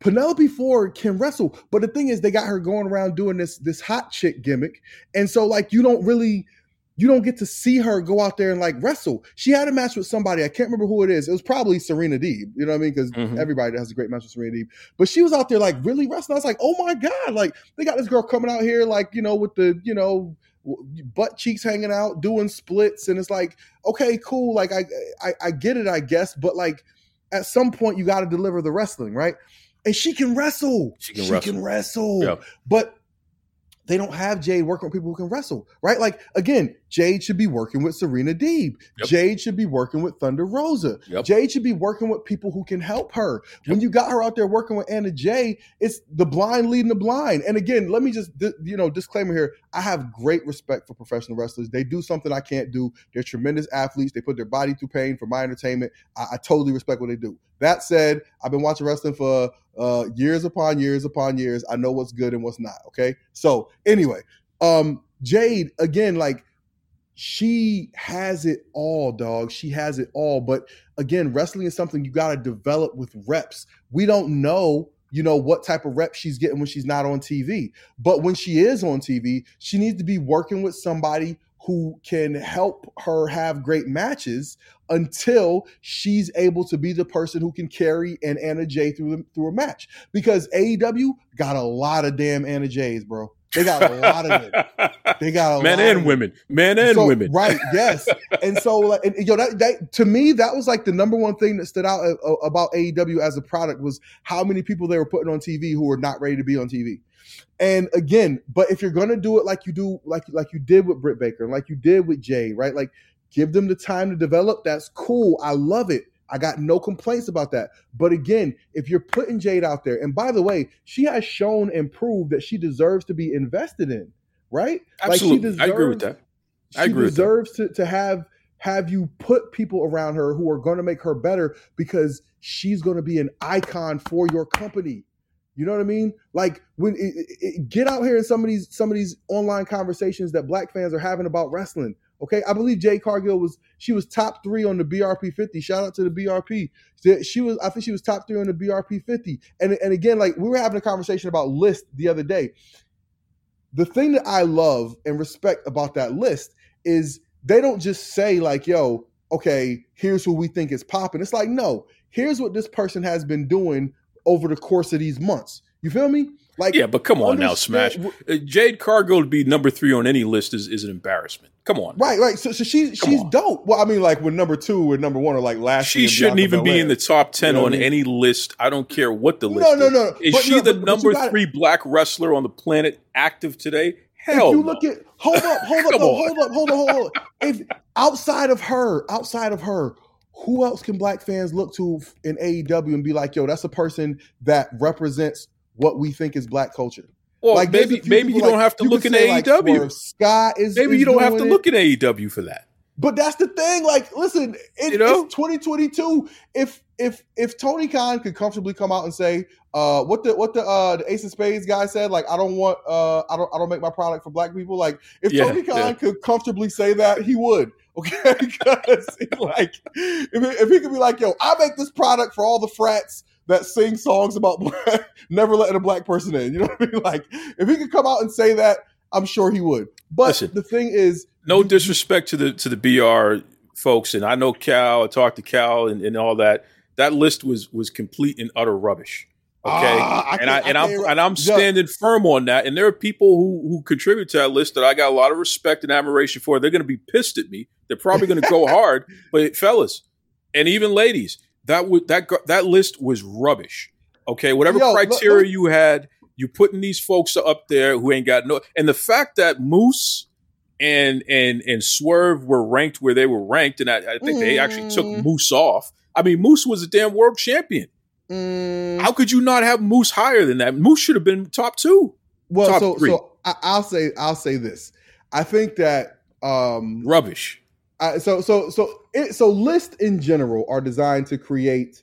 Penelope Ford can wrestle, but the thing is, they got her going around doing this this hot chick gimmick, and so like you don't really you don't get to see her go out there and like wrestle. She had a match with somebody. I can't remember who it is. It was probably Serena Deeb. You know what I mean? Because mm-hmm. everybody has a great match with Serena Deeb. But she was out there like really wrestling. I was like, oh my God. Like they got this girl coming out here, like, you know, with the, you know, butt cheeks hanging out, doing splits. And it's like, okay, cool. Like I I, I get it, I guess. But like at some point you got to deliver the wrestling, right? And she can wrestle. She can she wrestle. Can wrestle. But they don't have Jade working with people who can wrestle, right? Like again, Jade should be working with Serena Deeb. Yep. Jade should be working with Thunder Rosa. Yep. Jade should be working with people who can help her. Yep. When you got her out there working with Anna Jay, it's the blind leading the blind. And again, let me just you know disclaimer here: I have great respect for professional wrestlers. They do something I can't do. They're tremendous athletes. They put their body through pain for my entertainment. I, I totally respect what they do. That said, I've been watching wrestling for uh, years upon years upon years. I know what's good and what's not. Okay. So anyway, um, Jade again, like she has it all, dog. She has it all. But again, wrestling is something you got to develop with reps. We don't know, you know, what type of reps she's getting when she's not on TV. But when she is on TV, she needs to be working with somebody who can help her have great matches until she's able to be the person who can carry an Anna Jay through the, through a match. Because AEW got a lot of damn Anna Jays, bro. They got a lot of it. They got a men and women, men and So- women. Right. Yes. and so, like, and, yo, that, that to me, that was like the number one thing that stood out uh, uh, about AEW as a product was how many people they were putting on TV who were not ready to be on TV. And again, but if you're gonna do it like you do, like like you did with Britt Baker, like you did with Jay, right? Like, give them the time to develop. That's cool. I love it. I got no complaints about that. But again, if you're putting Jade out there, and by the way, she has shown and proved that she deserves to be invested in, right? Absolutely, I agree with that. I she agree with that. deserves to, to have have you put people around her who are going to make her better because she's going to be an icon for your company. You know what I mean? Like when it- it- get out here in some of these some of these online conversations that black fans are having about wrestling. Okay, I believe Jade Cargill was she was top three on the BRP 50. Shout out to the BRP. She- was I think she was top three on the BRP 50. And and again, like we were having a conversation about list the other day. The thing that I love and respect about that list is they don't just say like, "Yo, okay, here's who we think is popping." It's like, no, here's what this person has been doing over the course of these months. You feel me? Like, Yeah, but come on now, Smash. Uh, Jade Cargill to be number three on any list is, is an embarrassment. Come on. Right, right. So, so she's Come she's on. dope. Well, I mean, like when number two and number one are like last. She shouldn't even be in the top 10 You know on I mean? any list. I don't care what the list no, is. no. Is But she no, the but- but number gotta- three black wrestler on the planet active today? If Hell you no. look at hold up, hold up, no, hold up, hold up, hold up. If outside of her, outside of her, who else can black fans look to in AEW and be like, yo, that's a person that represents what we think is black culture? well, like maybe maybe you don't have to look in say, like, AEW. Swerve is maybe is you don't have to it. look at AEW for that. But that's the thing. Like, listen, it, You know? it's 2022. If if if Tony Khan could comfortably come out and say, uh, what the what the uh the Ace of Spades guy said, like, I don't want uh I don't I don't make my product for black people. Like, if Yeah, Tony Khan yeah. could comfortably say that, he would. Okay, because like if, if he could be like, yo, I make this product for all the frats that sing songs about black, never letting a black person in. You know what I mean? Like, if he could come out and say that, I'm sure he would. But Listen. the thing is, No disrespect to the to the BR folks, and I know Cal. I talked to Cal and, and all that. That list was was complete and utter rubbish. Okay, Ah, I and I, I and I am and I'm Yeah. standing firm on that. And there are people who who contribute to that list that I got a lot of respect and admiration for. They're going to be pissed at me. They're probably going to go hard. But fellas, and even ladies, that would that that list was rubbish. Okay, whatever Yo, criteria let me- you had, you putting these folks up there who ain't got no. And the fact that Moose and and and Swerve were ranked where they were ranked, and I, I think they actually took Mm. Moose off. I mean, Moose was a damn world champion. mm, How could you not have Moose higher than that? Moose should have been top two. Well, Top so three. so I, I'll say I'll say this. I think that um Rubbish. I, so so so it, so lists in general are designed to create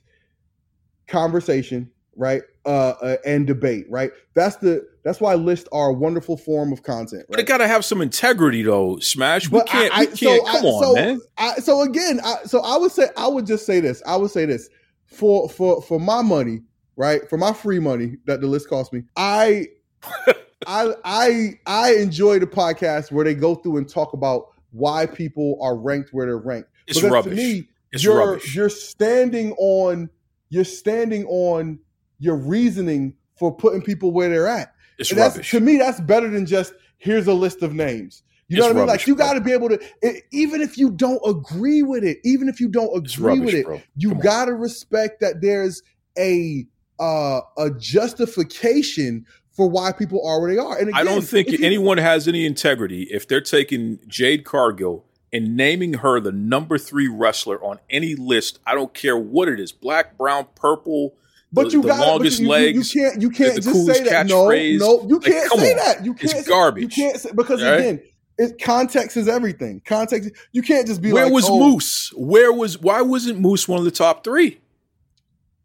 conversation, right? Uh, uh and debate, right? That's the that's why lists are a wonderful form of content, But it got to have some integrity, though. Smash. We But I- can't. I- we can't. I- come on, so man. I, so again, I, so I would say I would just say this. I would say this for for for my money, right? For my free money that the list cost me, I I I I enjoy the podcast where they go through and talk about why people are ranked where they're ranked. It's Because rubbish. To me, It's you're rubbish. you're standing on you're standing on your reasoning for putting people where they're at. It's And that's rubbish. to me, that's better than just here's a list of names. You know It's what I mean? rubbish, like you got to be able to, e- even if you don't agree with it, even if you don't agree rubbish, with it, bro. you got to respect that there's a uh, a justification for why people are where they are. And again, I don't think you- anyone has any integrity if they're taking Jade Cargill and naming her the number three wrestler on any list. I don't care what it is, black, brown, purple. But the- you the got longest you, you- legs, You, can't. You can't the just say that. No, no, you Like, can't say on. that. You can't. It's garbage. You can't say, because right? again, it, context is everything. Context. You can't just be Where like, was oh, Moose? Where was? Why wasn't Moose one of the top three?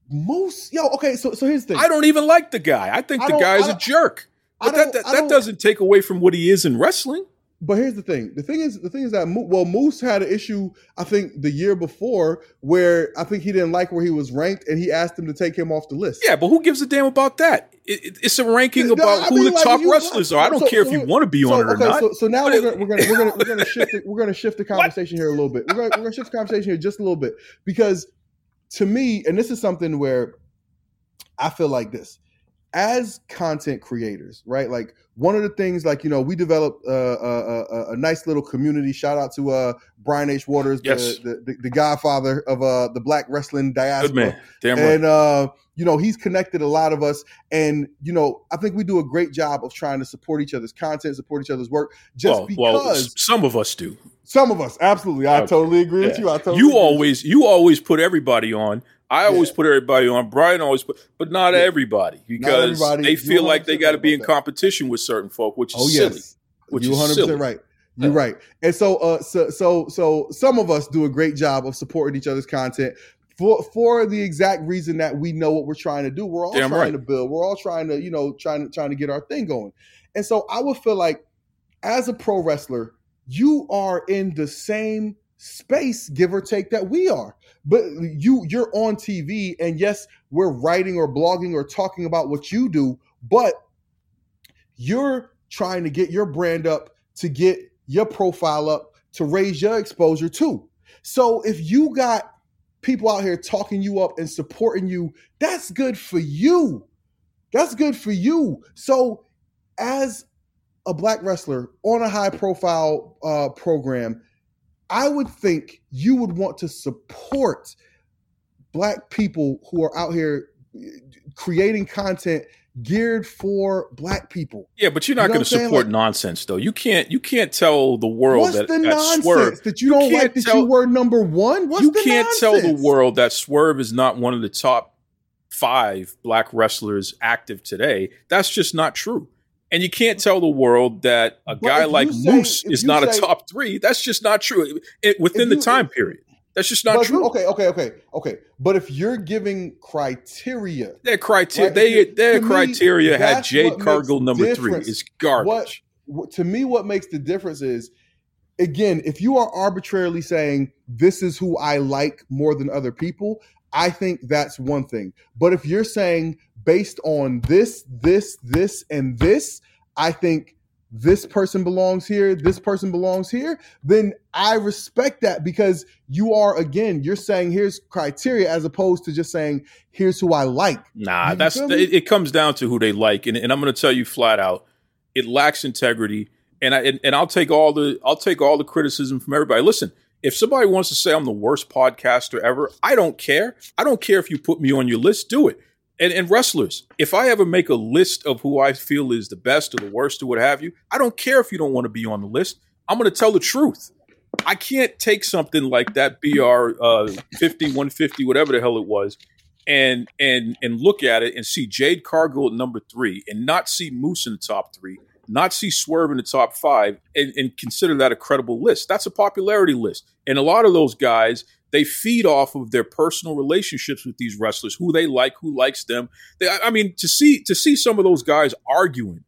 Moose. Yo, okay. So, so here's the thing. I don't even like the guy. I think I the guy's a jerk. But that that, that doesn't take away from what he is in wrestling. But here's the thing. The thing is, the thing is that Mo- well, Moose had an issue. I think the year before where I think he didn't like where he was ranked, and he asked him to take him off the list. Yeah, but who gives a damn about that? It, it- it's a ranking No, about I who mean, the like, top wrestlers are. I don't so- care if you want to be so, on it or okay, not. So, so now we're gonna, we're gonna we're gonna we're gonna shift it, we're gonna shift the conversation here a little bit. We're gonna we're gonna shift the conversation here just a little bit because to me, and this is something where I feel like this as content creators, right? Like one of the things, like you know, we developed uh, a, a, a, nice little community. Shout out to uh, Brian H. Waters, yes. the, the, the Godfather of uh, the Black wrestling diaspora. Good man, damn right. And uh, you know, he's connected a lot of us, and you know, I think we do a great job of trying to support each other's content, support each other's work. Just well, because well, some of us do. Some of us, absolutely. I okay. totally agree yeah. with you. I totally you always you always put everybody on. I always yeah. put everybody on. Brian always put, but not yeah. everybody because not everybody. they feel like they got to be in competition with certain folk, which is oh, silly. Yes. Which you 100 percent right. You're right. And so, uh, so, so, so, some of us do a great job of supporting each other's content for for the exact reason that we know what we're trying to do. We're all Damn trying right. to build. We're all trying to, you know, trying to trying to get our thing going. And so, I would feel like, as a pro wrestler, you are in the same space, give or take, that we are. But you you're on TV, and yes, we're writing or blogging or talking about what you do, but you're trying to get your brand up, to get your profile up, to raise your exposure too. So if you got people out here talking you up and supporting you, that's good for you. That's good for you. So as a black wrestler on a high profile uh, program, I would think you would want to support black people who are out here creating content geared for black people. Yeah, but you're not you know going to support like, nonsense though. You can't you can't tell the world what's that the that nonsense Swerve, that you don't like that tell, you were number one. What's you can't nonsense? tell the world that Swerve is not one of the top five black wrestlers active today. That's just not true. And you can't tell the world that a but guy like say, Moose is not say, a top three. That's just not true it, within you, the time period. That's just not true. Okay, okay, okay, okay. But if you're giving criteria, their criteria, right, they their criteria me, had Jade Cargill number three. It's garbage. What, to me, what makes the difference is, again, if you are arbitrarily saying this is who I like more than other people, I think that's one thing. But if you're saying based on this, this, this, and this, I think this person belongs here, this person belongs here, then I respect that because you are again, you're saying here's criteria as opposed to just saying here's who I like. Nah, you that's it, it, comes down to who they like, and, and I'm going to tell you flat out, it lacks integrity, and I and, and I'll take all the I'll take all the criticism from everybody. Listen, if somebody wants to say I'm the worst podcaster ever, I don't care. I don't care if you put me on your list, do it and, and wrestlers, if I ever make a list of who I feel is the best or the worst or what have you, I don't care if you don't want to be on the list. I'm going to tell the truth. I can't take something like that BR uh, 50, 150, whatever the hell it was, and and and look at it and see Jade Cargill at number three and not see Moose in the top three, not see Swerve in the top five, and, and consider that a credible list. That's a popularity list. And a lot of those guys they feed off of their personal relationships with these wrestlers, who they like, who likes them. They, I mean, to see to see some of those guys arguing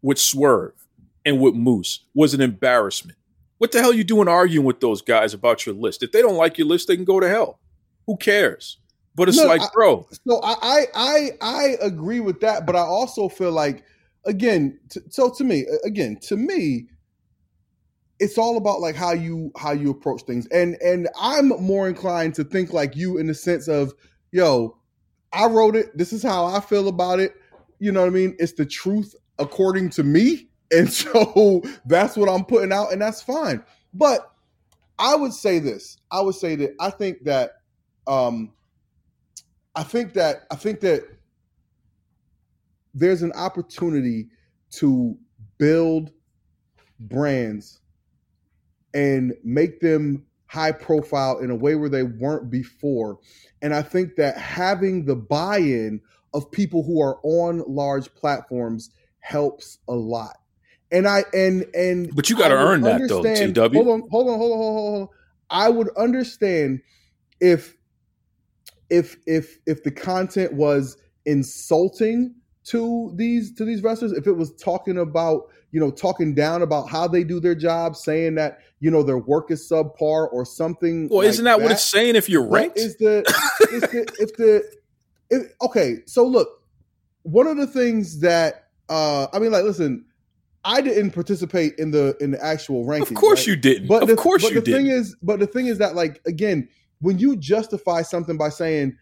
with Swerve and with Moose was an embarrassment. What the hell are you doing arguing with those guys about your list? If they don't like your list, they can go to hell. Who cares? But it's no, like, bro. so I, I I agree with that, but I also feel like again, t- so to me, again, to me, it's all about like how you how you approach things. And and i'm more inclined to think like you in the sense of yo i wrote it. This is how i feel about it. You know what i mean? It's the truth according to me. And so that's what i'm putting out and that's fine. But i would say this. I would say that i think that um i think that i think that there's an opportunity to build brands and make them high profile in a way where they weren't before. And I think that having the buy in of people who are on large platforms helps a lot. And I and and but you got to earn that though, TW. Hold on, hold on, hold on, hold on. I would understand if if if if the content was insulting to these to these wrestlers, if it was talking about you know, talking down about how they do their job, saying that you know their work is subpar or something. Well, like isn't that, that, what it's saying? If you're ranked, is the, is the if the okay? So look, one of the things that uh I mean, like, listen, I didn't participate in the in the actual ranking. Of course right? you didn't. But of the, course but you the didn't. thing is, but the thing is that like again, when you justify something by saying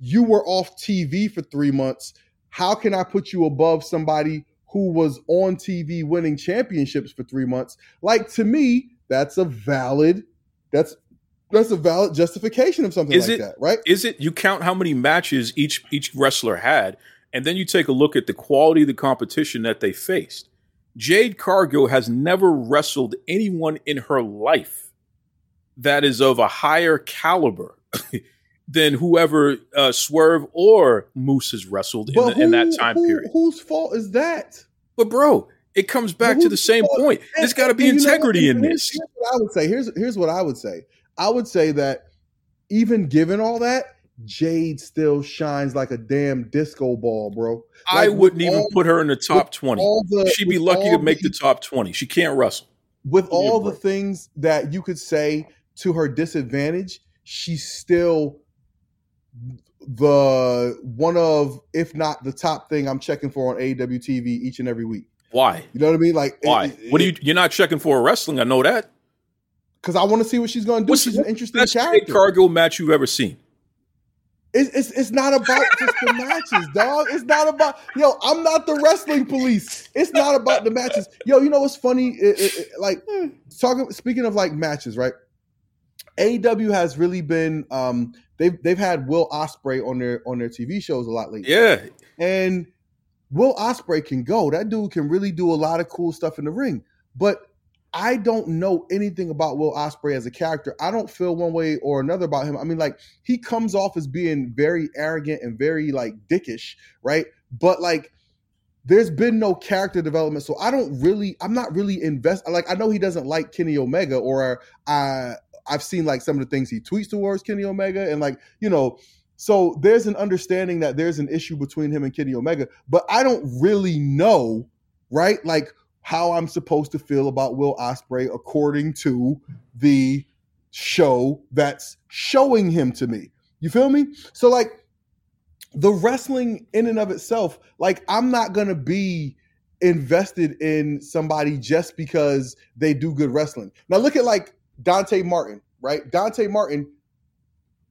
you were off TV for three months how can I put you above somebody who was on TV winning championships for three months? Like to me, that's a valid, that's that's a valid justification of something Is like it- that, right? Is it you count how many matches each each wrestler had, and then you take a look at the quality of the competition that they faced. Jade Cargill has never wrestled anyone in her life that is of a higher caliber than whoever uh, Swerve or Moose has wrestled in, the, in that time who- period. Whose fault is that? But bro, it comes back to the same fault? point. There's got to be and you know what? integrity in this. Here's what I would say. Here's here's what I would say. I would say that even given all that, Jade still shines like a damn disco ball, bro. I Like, with wouldn't even all- put her in the top twenty. the- She'd be lucky to make the- the top twenty. She can't wrestle. with Give me a all the things that you could say to her disadvantage, she's still the one of, if not the top thing I'm checking for on AEW TV each and every week. Why? You know what I mean? Like, Why? what are you? You're not checking for a wrestling. I know that. Because I want to see what she's going to do. What's she's an interesting best character. Cargill match you've ever seen? It's, it's it's not about just the matches, dog. It's not about yo. I'm not the wrestling police. It's not about the matches. Yo, you know what's funny? It- it- it- like talking. Speaking of like matches, right? AEW has really been. Um, they've they've had Will Ospreay on their on their TV shows a lot lately. Yeah, And Will Ospreay can go. That dude can really do a lot of cool stuff in the ring. But I don't know anything about Will Ospreay as a character. I don't feel one way or another about him. I mean, like he comes off as being very arrogant and very like dickish, right? But like there's been no character development. So I don't really, I'm not really invest. Like I know he doesn't like Kenny Omega, or I I've seen like some of the things he tweets towards Kenny Omega, and like you know, so there's an understanding that there's an issue between him and Kenny Omega, but I don't really know, right? Like how I'm supposed to feel about Will Ospreay according to the show that's showing him to me. You feel me? So like the wrestling in and of itself, like I'm not gonna be invested in somebody just because they do good wrestling. Now look at like Dante Martin, right? Dante Martin,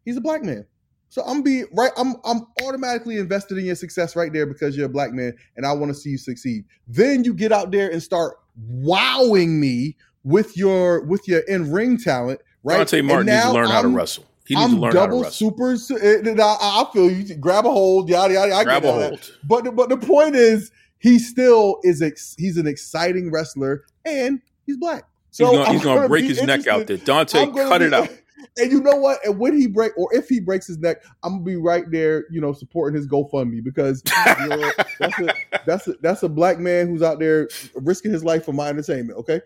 he's a black man. So I'm be right. I'm I'm automatically invested in your success right there because you're a black man and I want to see you succeed. Then you get out there and start wowing me with your with your in ring talent, right? Dante And Martin needs to learn how to wrestle. He needs I'm to learn how to wrestle. super. su- eh, I, I feel you. Grab a hold, yada yada. I Grab a all that. hold. But but the point is, he still is. Ex, he's an exciting wrestler, and he's black. He's gonna, he's gonna break be his neck out there. Dante, cut be- it out. And you know what? And when he break, or if he breaks his neck, I'm gonna be right there, you know, supporting his GoFundMe because you know, that's a that's a that's a black man who's out there risking his life for my entertainment. Okay.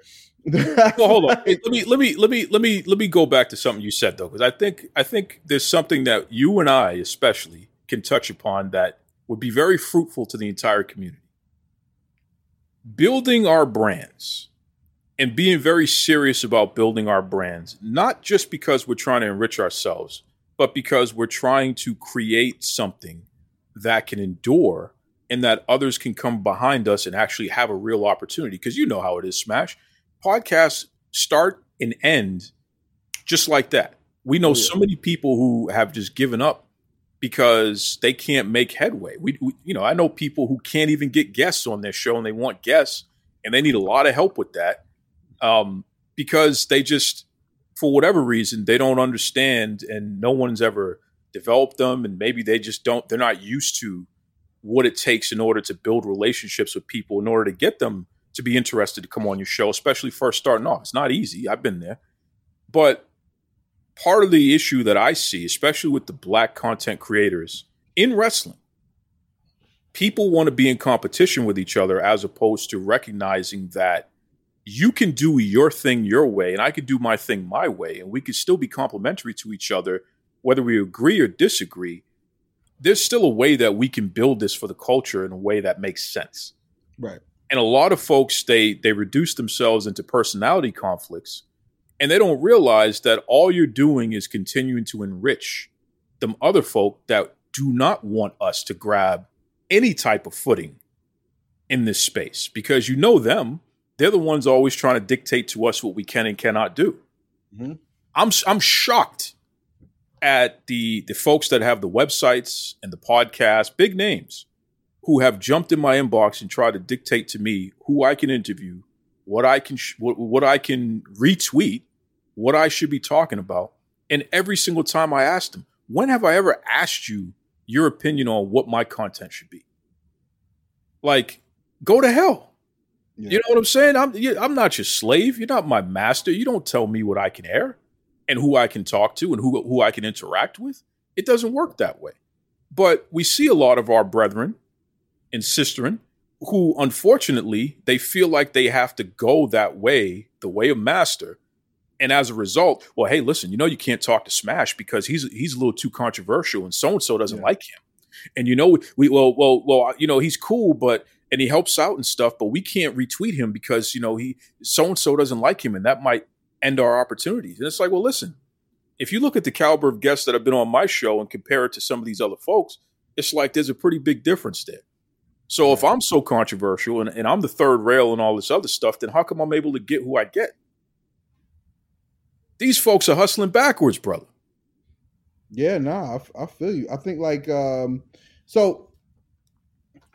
well, hold on. Hey, let me let me let me let me let me go back to something you said though, because I think I think there's something that you and I especially can touch upon that would be very fruitful to the entire community. Building our brands and being very serious about building our brands, not just because we're trying to enrich ourselves, but because we're trying to create something that can endure and that others can come behind us and actually have a real opportunity. Because you know how it is, Smash podcasts start and end just like that. We know Oh, yeah. so many people who have just given up because they can't make headway. We, we, you know, I know people who can't even get guests on their show and they want guests and they need a lot of help with that um, because they just, for whatever reason, they don't understand and no one's ever developed them and maybe they just don't, they're not used to what it takes in order to build relationships with people in order to get them to be interested to come on your show, especially first starting off. It's not easy. I've been there. But part of the issue that I see, especially with the black content creators in wrestling, people want to be in competition with each other as opposed to recognizing that you can do your thing your way and I can do my thing my way, and we can still be complementary to each other, whether we agree or disagree. There's still a way that we can build this for the culture in a way that makes sense right. and a lot of folks they they reduce themselves into personality conflicts and they don't realize that all you're doing is continuing to enrich them other folk that do not want us to grab any type of footing in this space because you know them they're the ones always trying to dictate to us what we can and cannot do Mhm. i'm i'm shocked at the the folks that have the websites and the podcasts big names who have jumped in my inbox and tried to dictate to me who I can interview, what I can sh- what, what I can retweet, what I should be talking about. And every single time I asked them, when have I ever asked you your opinion on what my content should be? Like, go to hell. Yeah. You know what I'm saying? I'm I'm not your slave. You're not my master. You don't tell me what I can air and who I can talk to and who who I can interact with. It doesn't work that way. But we see a lot of our brethren and sisterin who unfortunately they feel like they have to go that way, the way of master. And as a result, well, hey, listen, you know you can't talk to Smash because he's he's a little too controversial and so and so doesn't Yeah. like him. And you know, we well, well, well, you know, he's cool, but and he helps out and stuff, but we can't retweet him because you know he so and so doesn't like him, and that might end our opportunities. And it's like, well, listen, if you look at the caliber of guests that have been on my show and compare it to some of these other folks, it's like there's a pretty big difference there. So if I'm so controversial and, and I'm the third rail and all this other stuff, then how come I'm able to get who I get? These folks are hustling backwards, brother. Yeah, nah, I feel you. I think like um so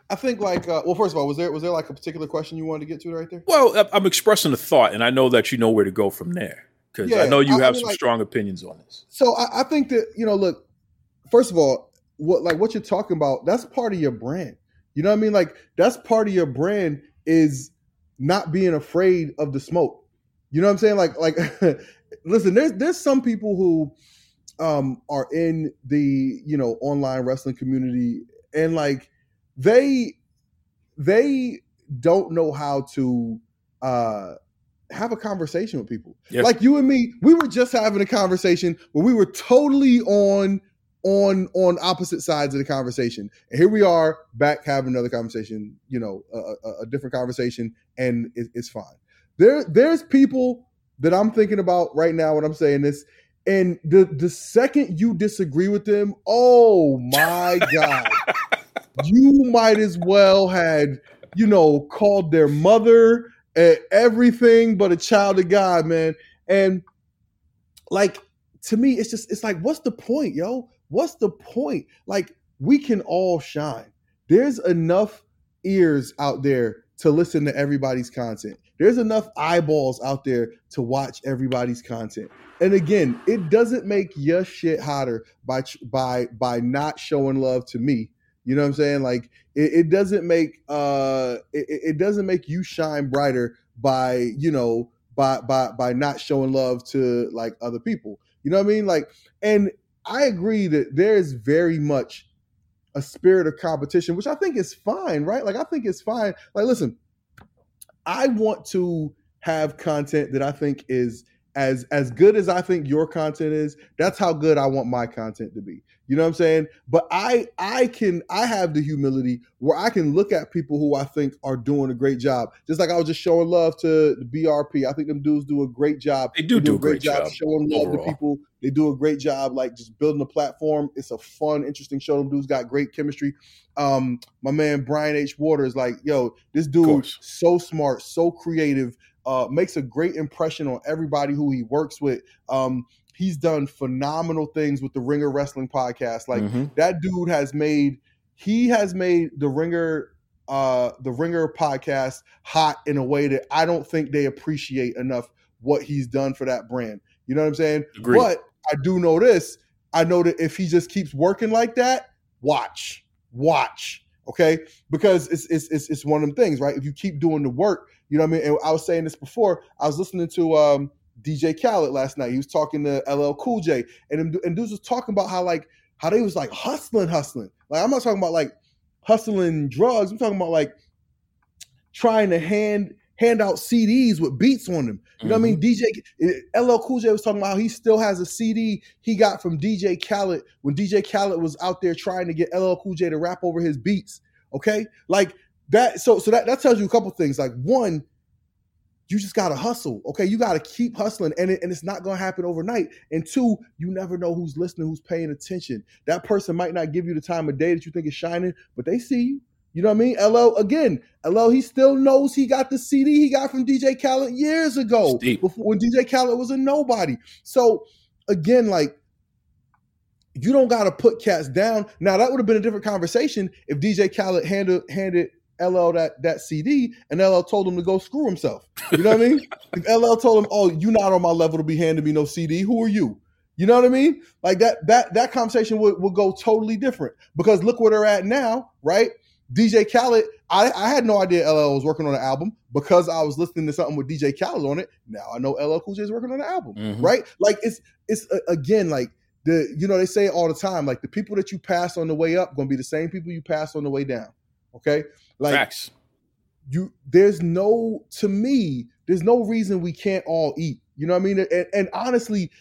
I think like uh well first of all, was there was there like a particular question you wanted to get to right there? Well, I'm expressing a thought, and I know that you know where to go from there because I know you I have mean, some like- strong opinions on this. So I, I think that, you know, look, first of all, what like what you're talking about, that's part of your brand. You know what I mean? Like that's part of your brand is not being afraid of the smoke. You know what I'm saying? Like like listen, there's there's some people who um are in the, you know, online wrestling community and like they they don't know how to uh have a conversation with people. Like you and me, we were just having a conversation where we were totally on on on opposite sides of the conversation. And here we are back having another conversation, you know, a, a, a different conversation and it, it's fine. There there's people that I'm thinking about right now when I'm saying this and the the second you disagree with them, oh my god. You might as well had, you know, called their mother uh, everything but a child of God, man. And like to me, it's just it's like, what's the point, yo? What's the point? Like, we can all shine. There's enough ears out there to listen to everybody's content. There's enough eyeballs out there to watch everybody's content. And again, it doesn't make your shit hotter by by by not showing love to me. You know what I'm saying? Like it, it doesn't make uh it, it doesn't make you shine brighter by you know by by by not showing love to like other people. You know what I mean? Like, and I agree that there is very much a spirit of competition, which I think is fine, right? Like I think it's fine. Like, listen, I want to have content that I think is as as good as I think your content is. That's how good I want my content to be. You know what I'm saying? But I I can I have the humility where I can look at people who I think are doing a great job. Just like I was just showing love to the BRP. I think them dudes do a great job. They do do a great job showing love overall. to people. They do a great job, like just building a platform. It's a fun, interesting show. Them dudes got great chemistry. Um, my man Brian H. Waters, like, yo, this dude so smart, so creative, uh, makes a great impression on everybody who he works with. Um, he's done phenomenal things with the Ringer Wrestling podcast. Like Mhm. that dude has made he has made the Ringer uh the Ringer podcast hot in a way that I don't think they appreciate enough what he's done for that brand. You know what I'm saying? Agreed. But I do know this. I know that if he just keeps working like that, watch, watch, okay? Because it's it's it's, it's one of them things, right? If you keep doing the work, you know what I mean. And I was saying this before. I was listening to um DJ Khaled last night. He was talking to LL Cool J, and them- and dudes was talking about how like how they was like hustling, hustling. Like I'm not talking about like hustling drugs. I'm talking about like trying to hand hand out CDs with beats on them. You know what I mean? DJ eh, LL Cool J was talking about how he still has a CD he got from DJ Khaled when DJ Khaled was out there trying to get LL Cool J to rap over his beats. Okay, like that. So so that that tells you a couple things. Like one, you just gotta hustle. Okay, you gotta keep hustling, and it, and it's not gonna happen overnight. And two, you never know who's listening, who's paying attention. That person might not give you the time of day that you think is shining, but they see you. You know what I mean? LL again. LL he still knows he got the CD he got from DJ Khaled years ago, before when DJ Khaled was a nobody. So again, like you don't got to put cats down. Now that would have been a different conversation if DJ Khaled handed handed LL that that CD and LL told him to go screw himself. You know what I mean? If LL told him, "Oh, you not on my level to be handing me no CD. Who are you?" You know what I mean? Like that that that conversation would, would go totally different because look where they're at now, right? DJ Khaled, I, I had no idea LL was working on an album because I was listening to something with DJ Khaled on it. Now I know LL Cool J is working on an album, Mhm. right? Like it's it's uh, again like the you know they say it all the time like the people that you pass on the way up going to be the same people you pass on the way down. Okay, like Facts. you there's no to me there's no reason we can't all eat you know what i mean and, and honestly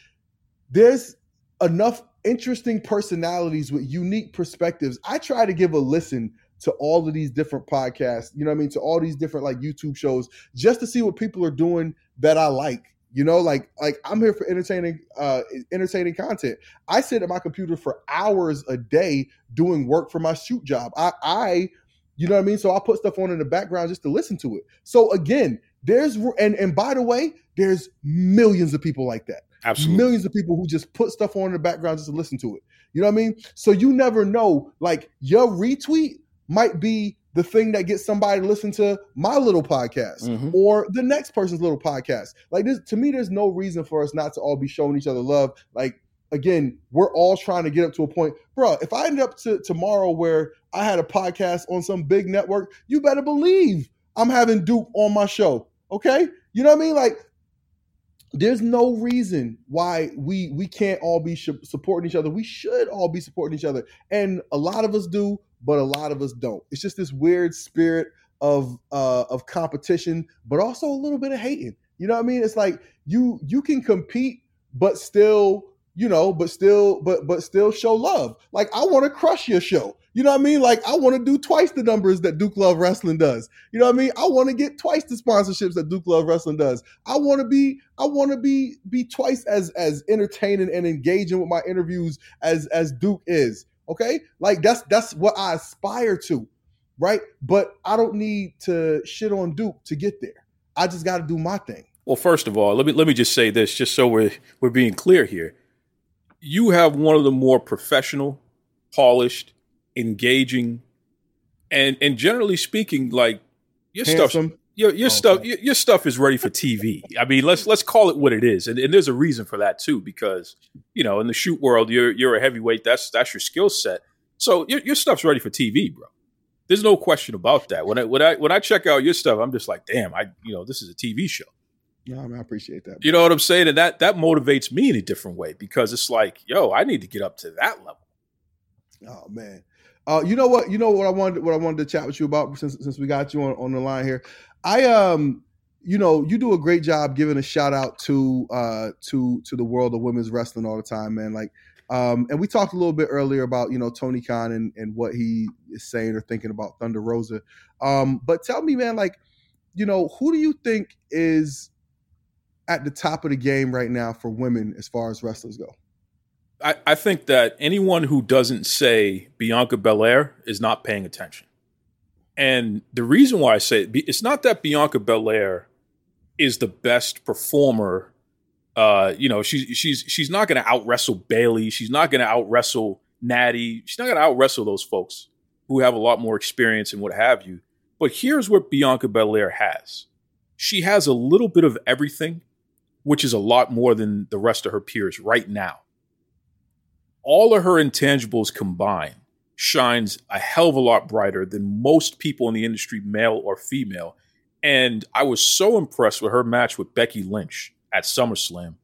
there's enough interesting personalities with unique perspectives i try to give a listen to all of these different podcasts you know what i mean to all these different like youtube shows just to see what people are doing that i like you know like like i'm here for entertaining uh entertaining content i sit at my computer for hours a day doing work for my shoot job i i you know what I mean? So I put stuff on in the background just to listen to it. So again, there's and and by the way, there's millions of people like that. Absolutely. Millions of people who just put stuff on in the background just to listen to it. You know what I mean? So you never know. Like your retweet might be the thing that gets somebody to listen to my little podcast Mhm. or the next person's little podcast. Like this, to me, there's no reason for us not to all be showing each other love. Like again, we're all trying to get up to a point, bro. If I end up to tomorrow where I had a podcast on some big network, you better believe I'm having Duke on my show. Okay, you know what I mean? Like, there's no reason why we we can't all be sh- supporting each other. We should all be supporting each other, and a lot of us do, but a lot of us don't. It's just this weird spirit of uh of competition, but also a little bit of hating. You know what I mean? It's like you you can compete, but still you know, but still, but but still show love. Like I want to crush your show. You know what I mean? Like I want to do twice the numbers that Duke Love Wrestling does. You know what I mean? I want to get twice the sponsorships that Duke Love Wrestling does. I want to be I want to be be twice as as entertaining and engaging with my interviews as as Duke is. Okay? Like that's that's what I aspire to, right? But I don't need to shit on Duke to get there. I just got to do my thing. Well, first of all, let me let me just say this, just so we're we're being clear here. You have one of the more professional, polished, engaging, and and generally speaking, like your stuff, Handsome. Your your Oh, stuff, your, your stuff is ready for TV. I mean, let's let's call it what it is, and, and there's a reason for that too, because you know, in the shoot world, you're you're a heavyweight. That's that's your skill set. So your your stuff's ready for TV, bro. There's no question about that. When I when I when I check out your stuff, I'm just like, damn, I you know, this is a TV show. No, I, mean, I appreciate that. You know what I'm saying? And that that motivates me in a different way because it's like, yo, I need to get up to that level. Oh man. Uh, you know what? You know what I wanted. What I wanted to chat with you about since since we got you on, on the line here. I um, you know, you do a great job giving a shout out to uh to to the world of women's wrestling all the time, man. Like, um, and we talked a little bit earlier about you know Tony Khan and and what he is saying or thinking about Thunder Rosa. Um, but tell me, man, like, you know, who do you think is at the top of the game right now for women as far as wrestlers go? I, I think that anyone who doesn't say Bianca Belair is not paying attention. And the reason why I say it, it's not that Bianca Belair is the best performer. Uh, you know, she's she's she's not going to out wrestle Bayley. She's not going to out wrestle Natty. She's not going to out wrestle those folks who have a lot more experience and what have you. But here's what Bianca Belair has: she has a little bit of everything, which is a lot more than the rest of her peers right now all of her intangibles combined shines a hell of a lot brighter than most people in the industry, male or female. And I was so impressed with her match with Becky Lynch at SummerSlam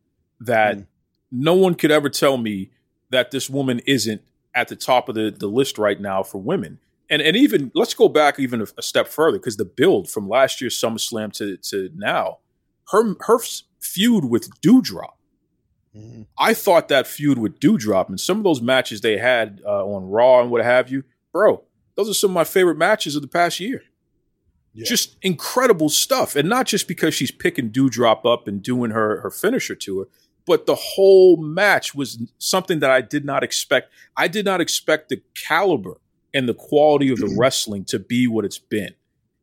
that Mm. no one could ever tell me that this woman isn't at the top of the, the list right now for women. And and even let's go back even a, a step further because the build from last year's SummerSlam to to now, her her feud with Doudrop I thought that feud with Doudrop and some of those matches they had uh, on Raw and what have you, bro, those are some of my favorite matches of the past year. Yeah. Just incredible stuff, and not just because she's picking Doudrop up and doing her her finisher to her, but the whole match was something that I did not expect. I did not expect the caliber and the quality of the wrestling to be what it's been.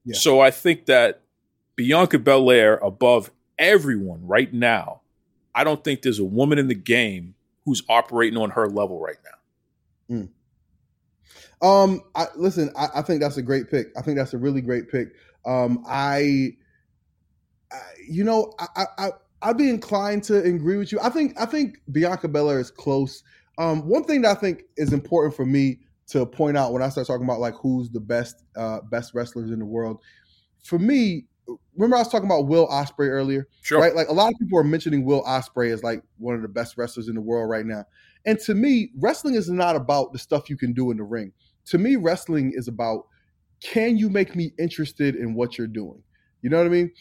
Yeah. So I think that Bianca Belair above everyone right now I don't think there's a woman in the game who's operating on her level right now. Um, I, listen, I, I think that's a great pick. I think that's a really great pick. Um, I, I you know, I, I, I'd be inclined to agree with you. I think, I think Bianca Belair is close. Um, one thing that I think is important for me to point out when I start talking about like who's the best, uh, best wrestlers in the world. For me, remember I was talking about Will Ospreay earlier, Sure. right? Like a lot of people are mentioning Will Ospreay as like one of the best wrestlers in the world right now. And to me, wrestling is not about the stuff you can do in the ring. To me, wrestling is about can you make me interested in what you're doing? You know what I mean?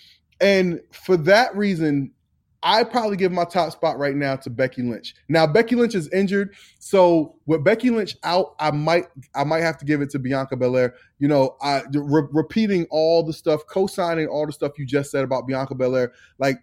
And for that reason, I probably give my top spot right now to Becky Lynch. Now Becky Lynch is injured, so with Becky Lynch out, I might I might have to give it to Bianca Belair. You know, I re- repeating all the stuff, co-signing all the stuff you just said about Bianca Belair. Like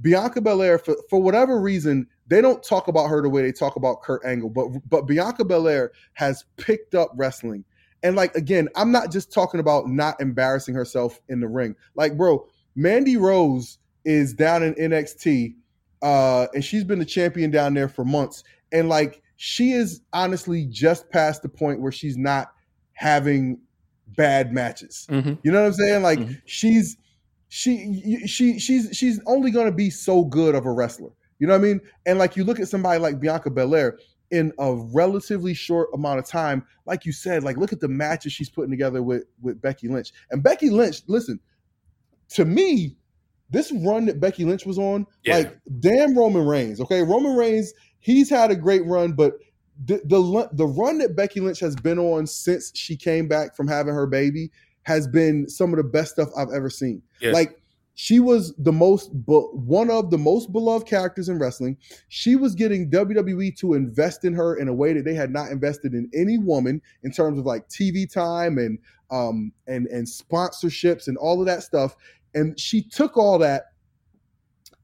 Bianca Belair, for for whatever reason, they don't talk about her the way they talk about Kurt Angle, but but Bianca Belair has picked up wrestling. And like again, I'm not just talking about not embarrassing herself in the ring. Like, bro, Mandy Rose is down in NXT, uh, and she's been the champion down there for months. And like, she is honestly just past the point where she's not having bad matches. Mhm. You know what I'm saying? Like, Mhm. she's she she she's she's only going to be so good of a wrestler. You know what I mean? And like, you look at somebody like Bianca Belair in a relatively short amount of time, like you said, like look at the matches she's putting together with with Becky Lynch. And Becky Lynch, listen, to me, this run that Becky Lynch was on, Yeah. like damn Roman Reigns. Okay, Roman Reigns, he's had a great run, but the the the run that Becky Lynch has been on since she came back from having her baby has been some of the best stuff I've ever seen. Yeah. Like she was the most, but one of the most beloved characters in wrestling. She was getting WWE to invest in her in a way that they had not invested in any woman in terms of like TV time and um and and sponsorships and all of that stuff. And she took all that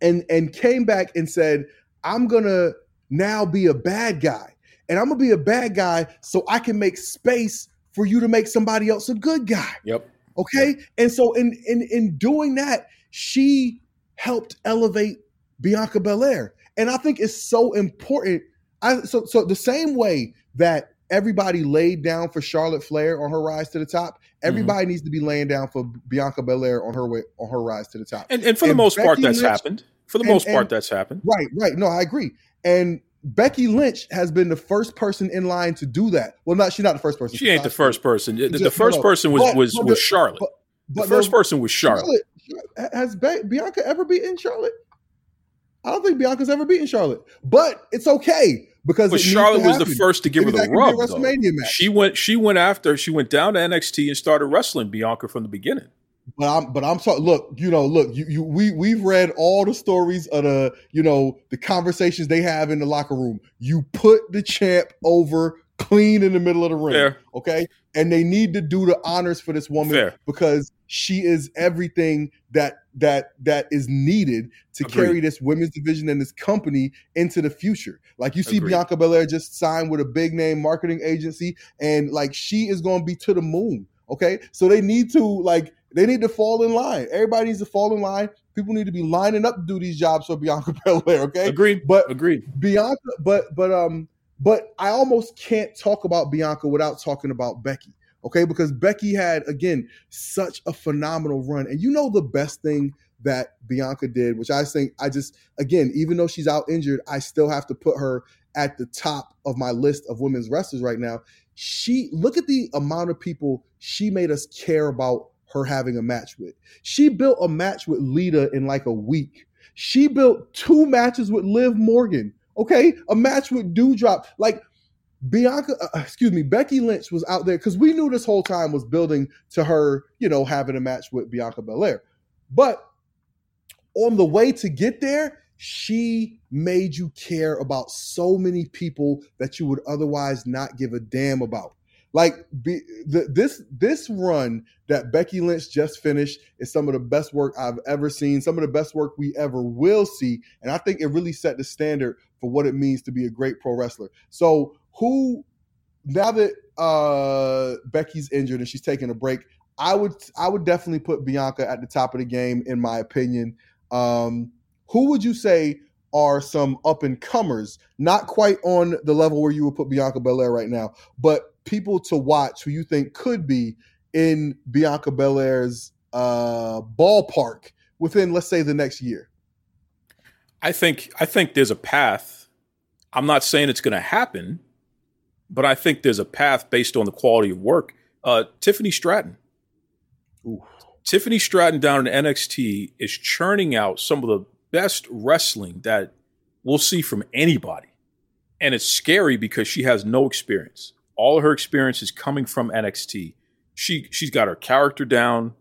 and and came back and said, "I'm gonna now be a bad guy, and I'm gonna be a bad guy so I can make space for you to make somebody else a good guy." Yep. Okay. And so in in in doing that, she helped elevate Bianca Belair. And I think it's so important. I so so the same way that everybody laid down for Charlotte Flair on her rise to the top, mm-hmm. everybody needs to be laying down for Bianca Belair on her way on her rise to the top. And and for the And most part, that's Lynch- happened. For the and- most part, that's happened. Right, right. No, I agree. And Becky Lynch has been the first person in line to do that. Well, not she's not the first person. She ain't the first person. The, the first no, person was but- was but was Charlotte. but- the first no, person was Charlotte. Charlotte has Be- Bianca ever beaten Charlotte? I don't think Bianca's ever beaten Charlotte, but it's okay because But Charlotte was the first to give her the that could be a rub. WrestleMania match. She went. She went after. She went down to NXT and started wrestling Bianca from the beginning. But I'm but I'm sorry. Look, you know, look, you, you we we've read all the stories of the you know the conversations they have in the locker room. You put the champ over clean in the middle of the ring, Fair. okay? And they need to do the honors for this woman Fair. because she is everything that that that is needed to Agreed. carry this women's division and this company into the future. Like you see Agreed. Bianca Belair just signed with a big name marketing agency and like she is going to be to the moon. Okay? So they need to like they need to fall in line. Everybody needs to fall in line. People need to be lining up to do these jobs for Bianca Belair, okay? Agreed. But Agreed. Bianca, but but um, but I almost can't talk about Bianca without talking about Becky. Okay, because Becky had again such a phenomenal run, and you know the best thing that Bianca did, which I think I just again, even though she's out injured, I still have to put her at the top of my list of women's wrestlers right now. She look at the amount of people she made us care about her having a match with. She built a match with Lita in like a week. She built two matches with Liv Morgan. Okay, a match with Doudrop. Like Bianca, uh, excuse me, Becky Lynch was out there because we knew this whole time was building to her, you know, having a match with Bianca Belair. But on the way to get there, she made you care about so many people that you would otherwise not give a damn about. Like be, the, this this run that Becky Lynch just finished is some of the best work I've ever seen, some of the best work we ever will see, and I think it really set the standard for what it means to be a great pro wrestler. So, who now that uh Becky's injured and she's taking a break, I would I would definitely put Bianca at the top of the game in my opinion. Um who would you say are some up and comers, not quite on the level where you would put Bianca Belair right now, but people to watch who you think could be in Bianca Belair's uh, ballpark within, let's say, the next year? I think I think there's a path. I'm not saying it's going to happen, but I think there's a path based on the quality of work. Uh, Tiffany Stratton. Ooh. Tiffany Stratton down in NXT is churning out some of the best wrestling that we'll see from anybody. And it's scary because she has no experience. All her experience is coming from NXT. She she's got her character down.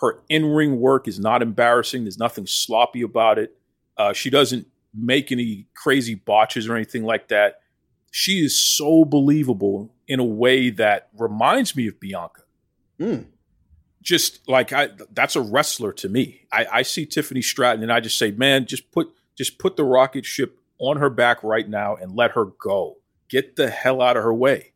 Her in-ring work is not embarrassing. There's nothing sloppy about it. Uh, she doesn't make any crazy botches or anything like that. She is so believable in a way that reminds me of Bianca. Mm. Just like I, that's a wrestler to me. I, I see Tiffany Stratton and I just say, man, just put just put the rocket ship on her back right now and let her go. Get the hell out of her way.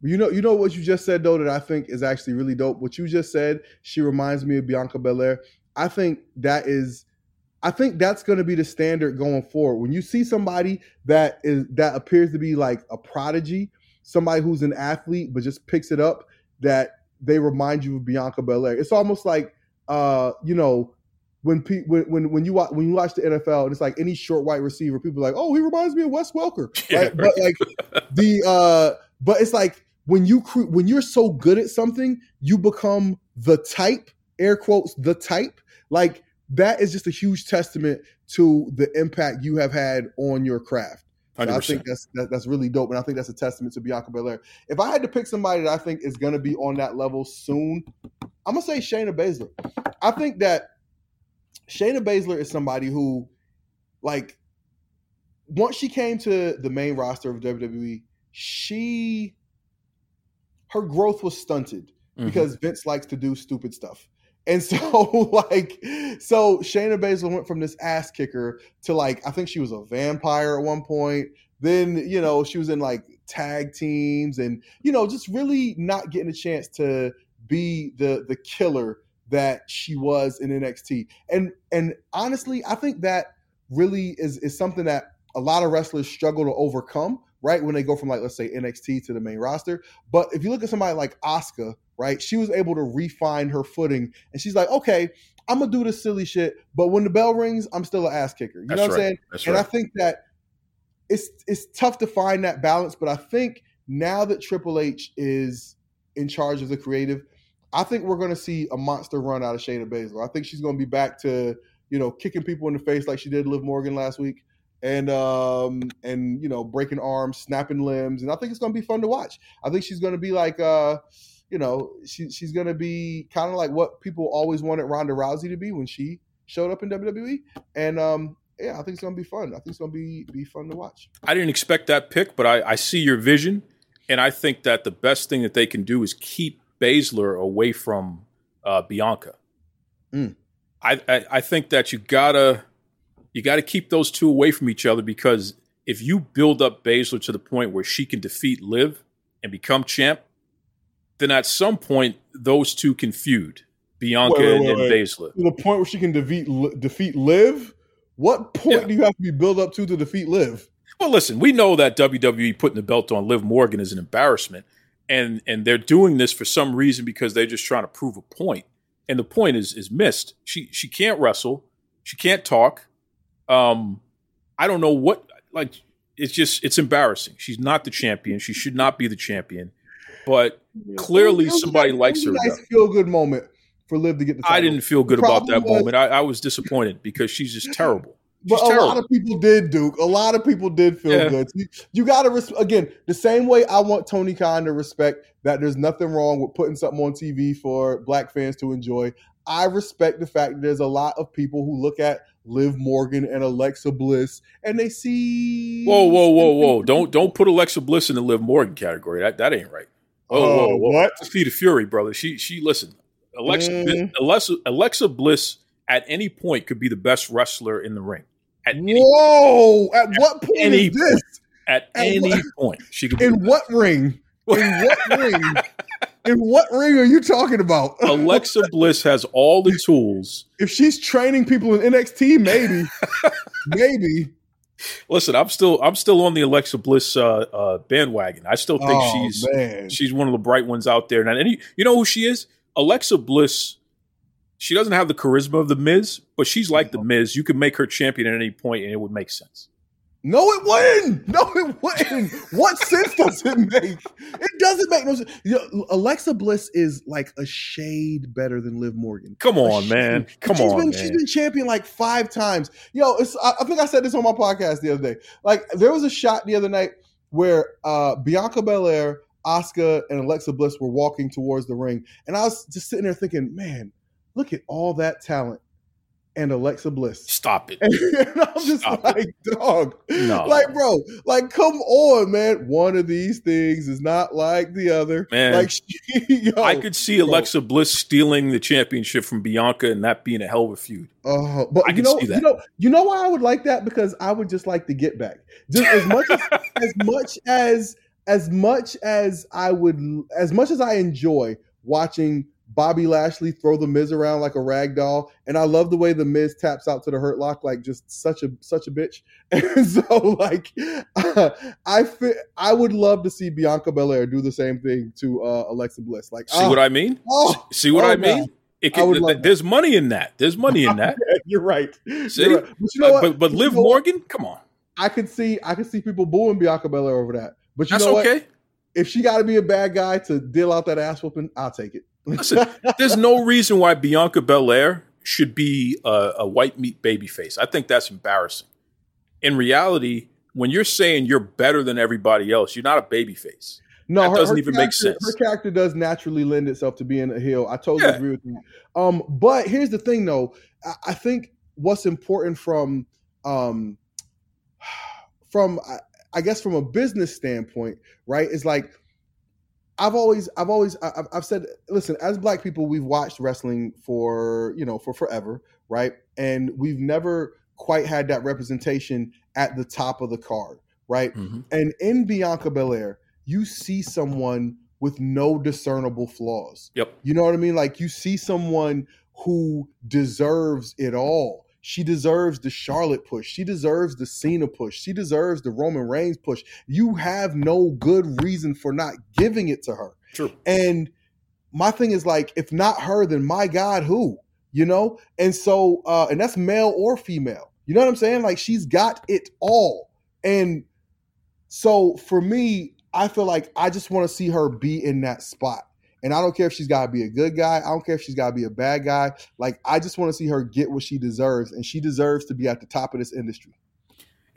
You know, you know what you just said though that I think is actually really dope. What you just said, she reminds me of Bianca Belair. I think that is I think that's going to be the standard going forward. When you see somebody that is that appears to be like a prodigy, somebody who's an athlete but just picks it up, that they remind you of Bianca Belair. It's almost like uh, you know, when pe- when when when you watch when you watch the NFL and it's like any short white receiver, people are like, "Oh, he reminds me of Wes Welker." Yeah, right? But like the uh but it's like when you cre- when you're so good at something, you become the type, air quotes, the type. Like that is just a huge testament to the impact you have had on your craft. So I think that's that, that's really dope, and I think that's a testament to Bianca Belair. If I had to pick somebody that I think is going to be on that level soon, I'm gonna say Shayna Baszler. I think that Shayna Baszler is somebody who, like, once she came to the main roster of WWE, she her growth was stunted Mhm. because Vince likes to do stupid stuff. And so, like, so Shayna Baszler went from this ass kicker to like, I think she was a vampire at one point. Then, you know, she was in like tag teams and, you know, just really not getting a chance to be the the killer that she was in NXT. And and honestly, I think that really is is something that a lot of wrestlers struggle to overcome, right? When they go from like let's say NXT to the main roster. But if you look at somebody like Asuka, right? She was able to refine her footing and she's like, "Okay, I'm going to do this silly shit, but when the bell rings, I'm still an ass kicker." You That's know what I'm saying? That's and right. I think that it's it's tough to find that balance, but I think now that Triple H is in charge of the creative, I think we're going to see a monster run out of Shayna Baszler. I think she's going to be back to you know kicking people in the face like she did Liv Morgan last week, and um and you know breaking arms, snapping limbs, and I think it's going to be fun to watch. I think she's going to be like uh you know she she's going to be kind of like what people always wanted Ronda Rousey to be when she showed up in WWE, and um yeah, I think it's gonna be fun. I think it's gonna be be fun to watch. I didn't expect that pick, but I, I see your vision, and I think that the best thing that they can do is keep Baszler away from uh, Bianca. Mm. I, I I think that you gotta you gotta keep those two away from each other because if you build up Baszler to the point where she can defeat Liv and become champ, then at some point those two can feud, Bianca Wait, wait, and, and. Baszler. To the point where she can defeat defeat Liv. What point Yeah. do you have to be built up to to defeat Liv? Well, listen, we know that WWE putting the belt on Liv Morgan is an embarrassment, and and they're doing this for some reason because they're just trying to prove a point, and the point is is missed. She she can't wrestle, she can't talk. Um, I don't know what like. It's just it's embarrassing. She's not the champion. She should not be the champion. But Clearly somebody nice- likes her, a Nice feel good moment for Liv to get the. I didn't feel good about that was- moment. I, I was disappointed because she's just terrible. But a terrible. lot of people did, Duke. A lot of people did feel Yeah. good. You, you got to res- again the same way I want Tony Khan to respect that there's nothing wrong with putting something on TV for black fans to enjoy. I respect the fact that there's a lot of people who look at Liv Morgan and Alexa Bliss and they see. Whoa, whoa, whoa, whoa! Don't don't put Alexa Bliss in the Liv Morgan category. That that ain't right. Oh, Uh, whoa, whoa. what? Feed of Fury, brother. She she listen. Alexa Mm. Alexa Alexa Bliss at any point could be the best wrestler in the ring. At any, Whoa! At what point is this? at at any what- point, she could be In the what ring? In what ring? In what ring are you talking about? Alexa Bliss has all the tools. if she's training people in NXT, maybe, maybe. Listen, I'm still I'm still on the Alexa Bliss uh, uh, bandwagon. I still think Oh, she's man. she's one of the bright ones out there. And any, you know who she is? Alexa Bliss. She doesn't have the charisma of the Miz, but she's like the Miz. You could make her champion at any point, and it would make sense. No, it wouldn't. No, it wouldn't. what sense does it make? It doesn't make no sense. You know, Alexa Bliss is like a shade better than Liv Morgan. Come on, shade. man. Come she's on, been, man. She's been champion like five times. Yo, it's, I, I think I said this on my podcast the other day. Like there was a shot the other night where uh, Bianca Belair, Asuka, and Alexa Bliss were walking towards the ring, and I was just sitting there thinking, man, look at all that talent and Alexa Bliss. Stop it. And I'm just Stop like, dog. No. Like, bro, like, come on, man. One of these things is not like the other. Man. Like, yo, I could see bro. Alexa Bliss stealing the championship from Bianca and that being a hell of a feud. Oh, but I you can know, see that. you know, you know why I would like that because I would just like to get back. Just as much as, as much as as much as I would, as much as I enjoy watching Bobby Lashley throw the Miz around like a rag doll, and I love the way the Miz taps out to the Hurt Lock like just such a such a bitch. And so, like, I fi- I would love to see Bianca Belair do the same thing to uh, Alexa Bliss. Like, See what I mean? Oh, See what oh, I mean? God. It can, th- there's money in that. There's money in that. you're right. See? You're right. But you know Uh, what? but but Liv? Morgan, come on, I could see I could see people booing Bianca Belair over that. But you that's know what? okay. If she got to be a bad guy to deal out that ass whooping, I'll take it. Listen, there's no reason why Bianca Belair should be a, a white meat baby face. I think that's embarrassing. In reality, when you're saying you're better than everybody else, you're not a baby face. no, That doesn't even make sense. Her character does naturally lend itself to being a heel. I totally Yeah. agree with you. Um, but here's the thing, though. I, I think what's important from um from I, I guess from a business standpoint, right, is like I've always, I've always, I've, I've said, listen, as black people, we've watched wrestling for, you know, for forever, right? And we've never quite had that representation at the top of the card, right? Mm-hmm. And in Bianca Belair, you see someone with no discernible flaws. Yep. You know what I mean? Like you see someone who deserves it all. She deserves the Charlotte push. She deserves the Cena push. She deserves the Roman Reigns push. You have no good reason for not giving it to her. True. And my thing is like, if not her, then my God, who? You know? And so, uh, and that's male or female. You know what I'm saying? Like she's got it all. And so for me, I feel like I just want to see her be in that spot. And I don't care if she's got to be a good guy. I don't care if she's got to be a bad guy. Like I just want to see her get what she deserves, and she deserves to be at the top of this industry.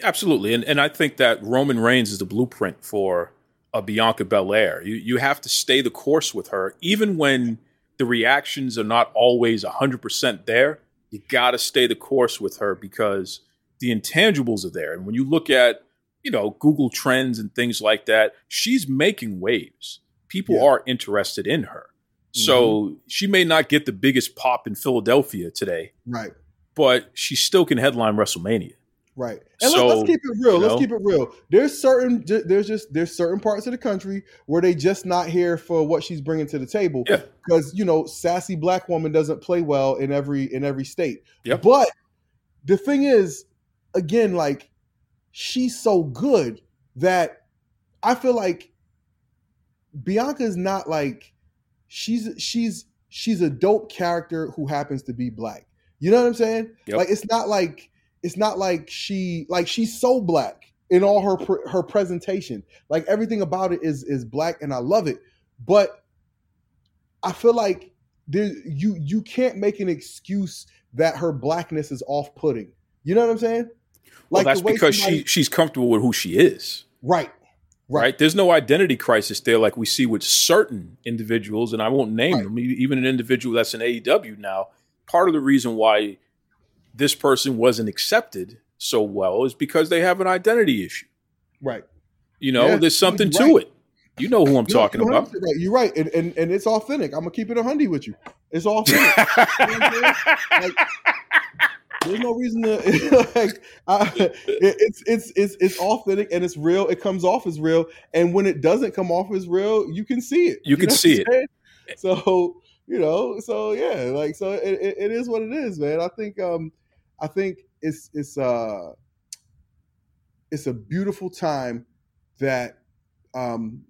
Absolutely, and and I think that Roman Reigns is the blueprint for a Bianca Belair. You you have to stay the course with her, even when the reactions are not always hundred percent there. You got to stay the course with her because the intangibles are there. And when you look at you know Google Trends and things like that, she's making waves. People Yeah. are interested in her. So mm-hmm. she may not get the biggest pop in Philadelphia today, Right. but she still can headline WrestleMania. Right. And So, let, us keep it real. you Let's keep it real. There's certain there's just there's certain parts of the country where they just not here for what she's bringing to the table. Yeah. Because you know, sassy black woman doesn't play well in every in every state. Yep. But the thing is, again, like she's so good that I feel like Bianca's not like she's she's she's a dope character who happens to be black. You know what I'm saying? Yep. Like it's not like it's not like she like she's so black in all her pre- her presentation. Like everything about it is is black and I love it. But I feel like there you you can't make an excuse that her blackness is off-putting. You know what I'm saying? Well, that's because somebody- she she's comfortable with who she is, right. Right. Right. There's no identity crisis there like we see with certain individuals, and I won't name Right. them. Even an individual that's in AEW now. Part of the reason why this person wasn't accepted so well is because they have an identity issue. Right. You know, Yeah, there's something you're to it. You know who I'm You're- talking about. Right. You're right, and, and and it's authentic. I'm gonna keep it a hundy with you. It's authentic. You know what I'm? Like, there's no reason to like. I, it, it's it's it's it's authentic and it's real. It comes off as real, and when it doesn't come off as real, you can see it. You can see it. So you know, so yeah, like so it, it, it is what it is, man. I think um I think it's it's uh it's a beautiful time that um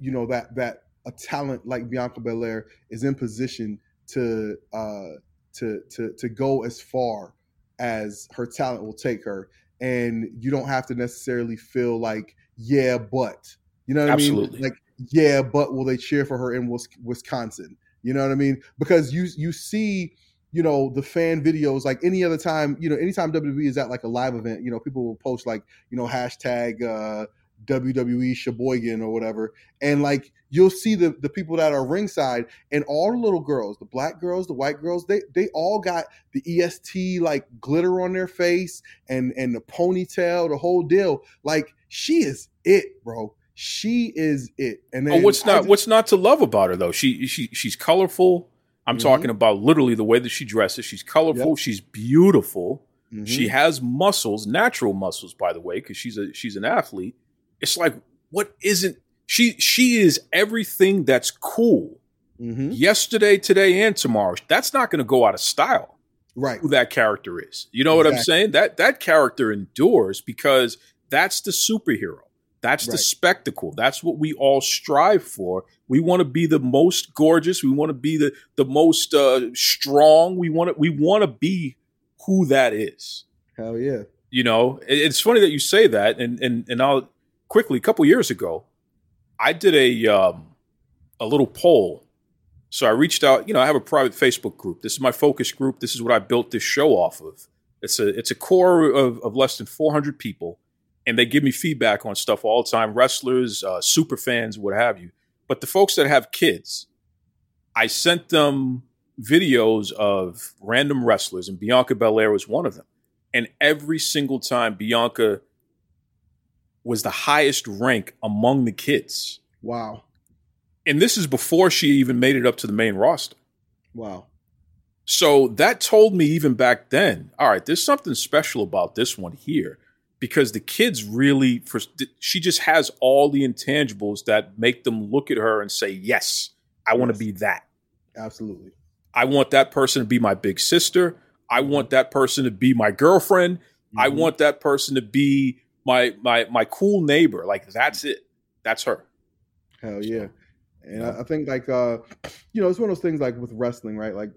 you know that that a talent like Bianca Belair is in position to uh to to to go as far as her talent will take her. And you don't have to necessarily feel like yeah but. You know what Absolutely. i mean? Like yeah but will they cheer for her in wisconsin? You know what i mean? Because you you see you know the fan videos like any other time you know anytime wwe is at like a live event you know people will post like you know hashtag uh wwe sheboygan or whatever and like you'll see the the people that are ringside and all the little girls the black girls the white girls they they all got the est like glitter on their face and and the ponytail the whole deal like she is it bro she is it and then Oh, what's not just- what's not to love about her though? She she she's colorful. I'm Mhm. talking about literally the way that she dresses. She's colorful. She's beautiful. Mhm. She has muscles, natural muscles, by the way, because she's a she's an athlete. It's like what isn't she? She is everything that's cool. Mhm. Yesterday, today, and tomorrow. That's not going to go out of style. right Who that character is. You know what I'm saying? That that character endures because that's the superhero. That's the spectacle. That's what we all strive for. We want to be the most gorgeous. We want to be the the most uh, strong. We want to we want to be who that is hell yeah you know it- it's funny that you say that and and and i'll quickly a couple years ago i did a um a little poll. So i reached out you know i have a private facebook group. This is my focus group. This is what i built this show off of. It's a it's a core of, of less than 400 people and they give me feedback on stuff all the time wrestlers uh, super fans what have you. But the folks that have kids i sent them videos of random wrestlers and bianca belair was one of them. And every single time Bianca was the highest rank among the kids. wow And this is before she even made it up to the main roster. wow So that told me even back then, all right, there's something special about this one here because the kids really for she just has all the intangibles that make them look at her and say, "Yes, I want to be that. absolutely I want that person to be my big sister. I want that person to be my girlfriend. I Mhm. want that person to be my my my cool neighbor. Like that's it. That's her. Hell yeah. And I, I think like uh you know, it's one of those things like with wrestling, right? Like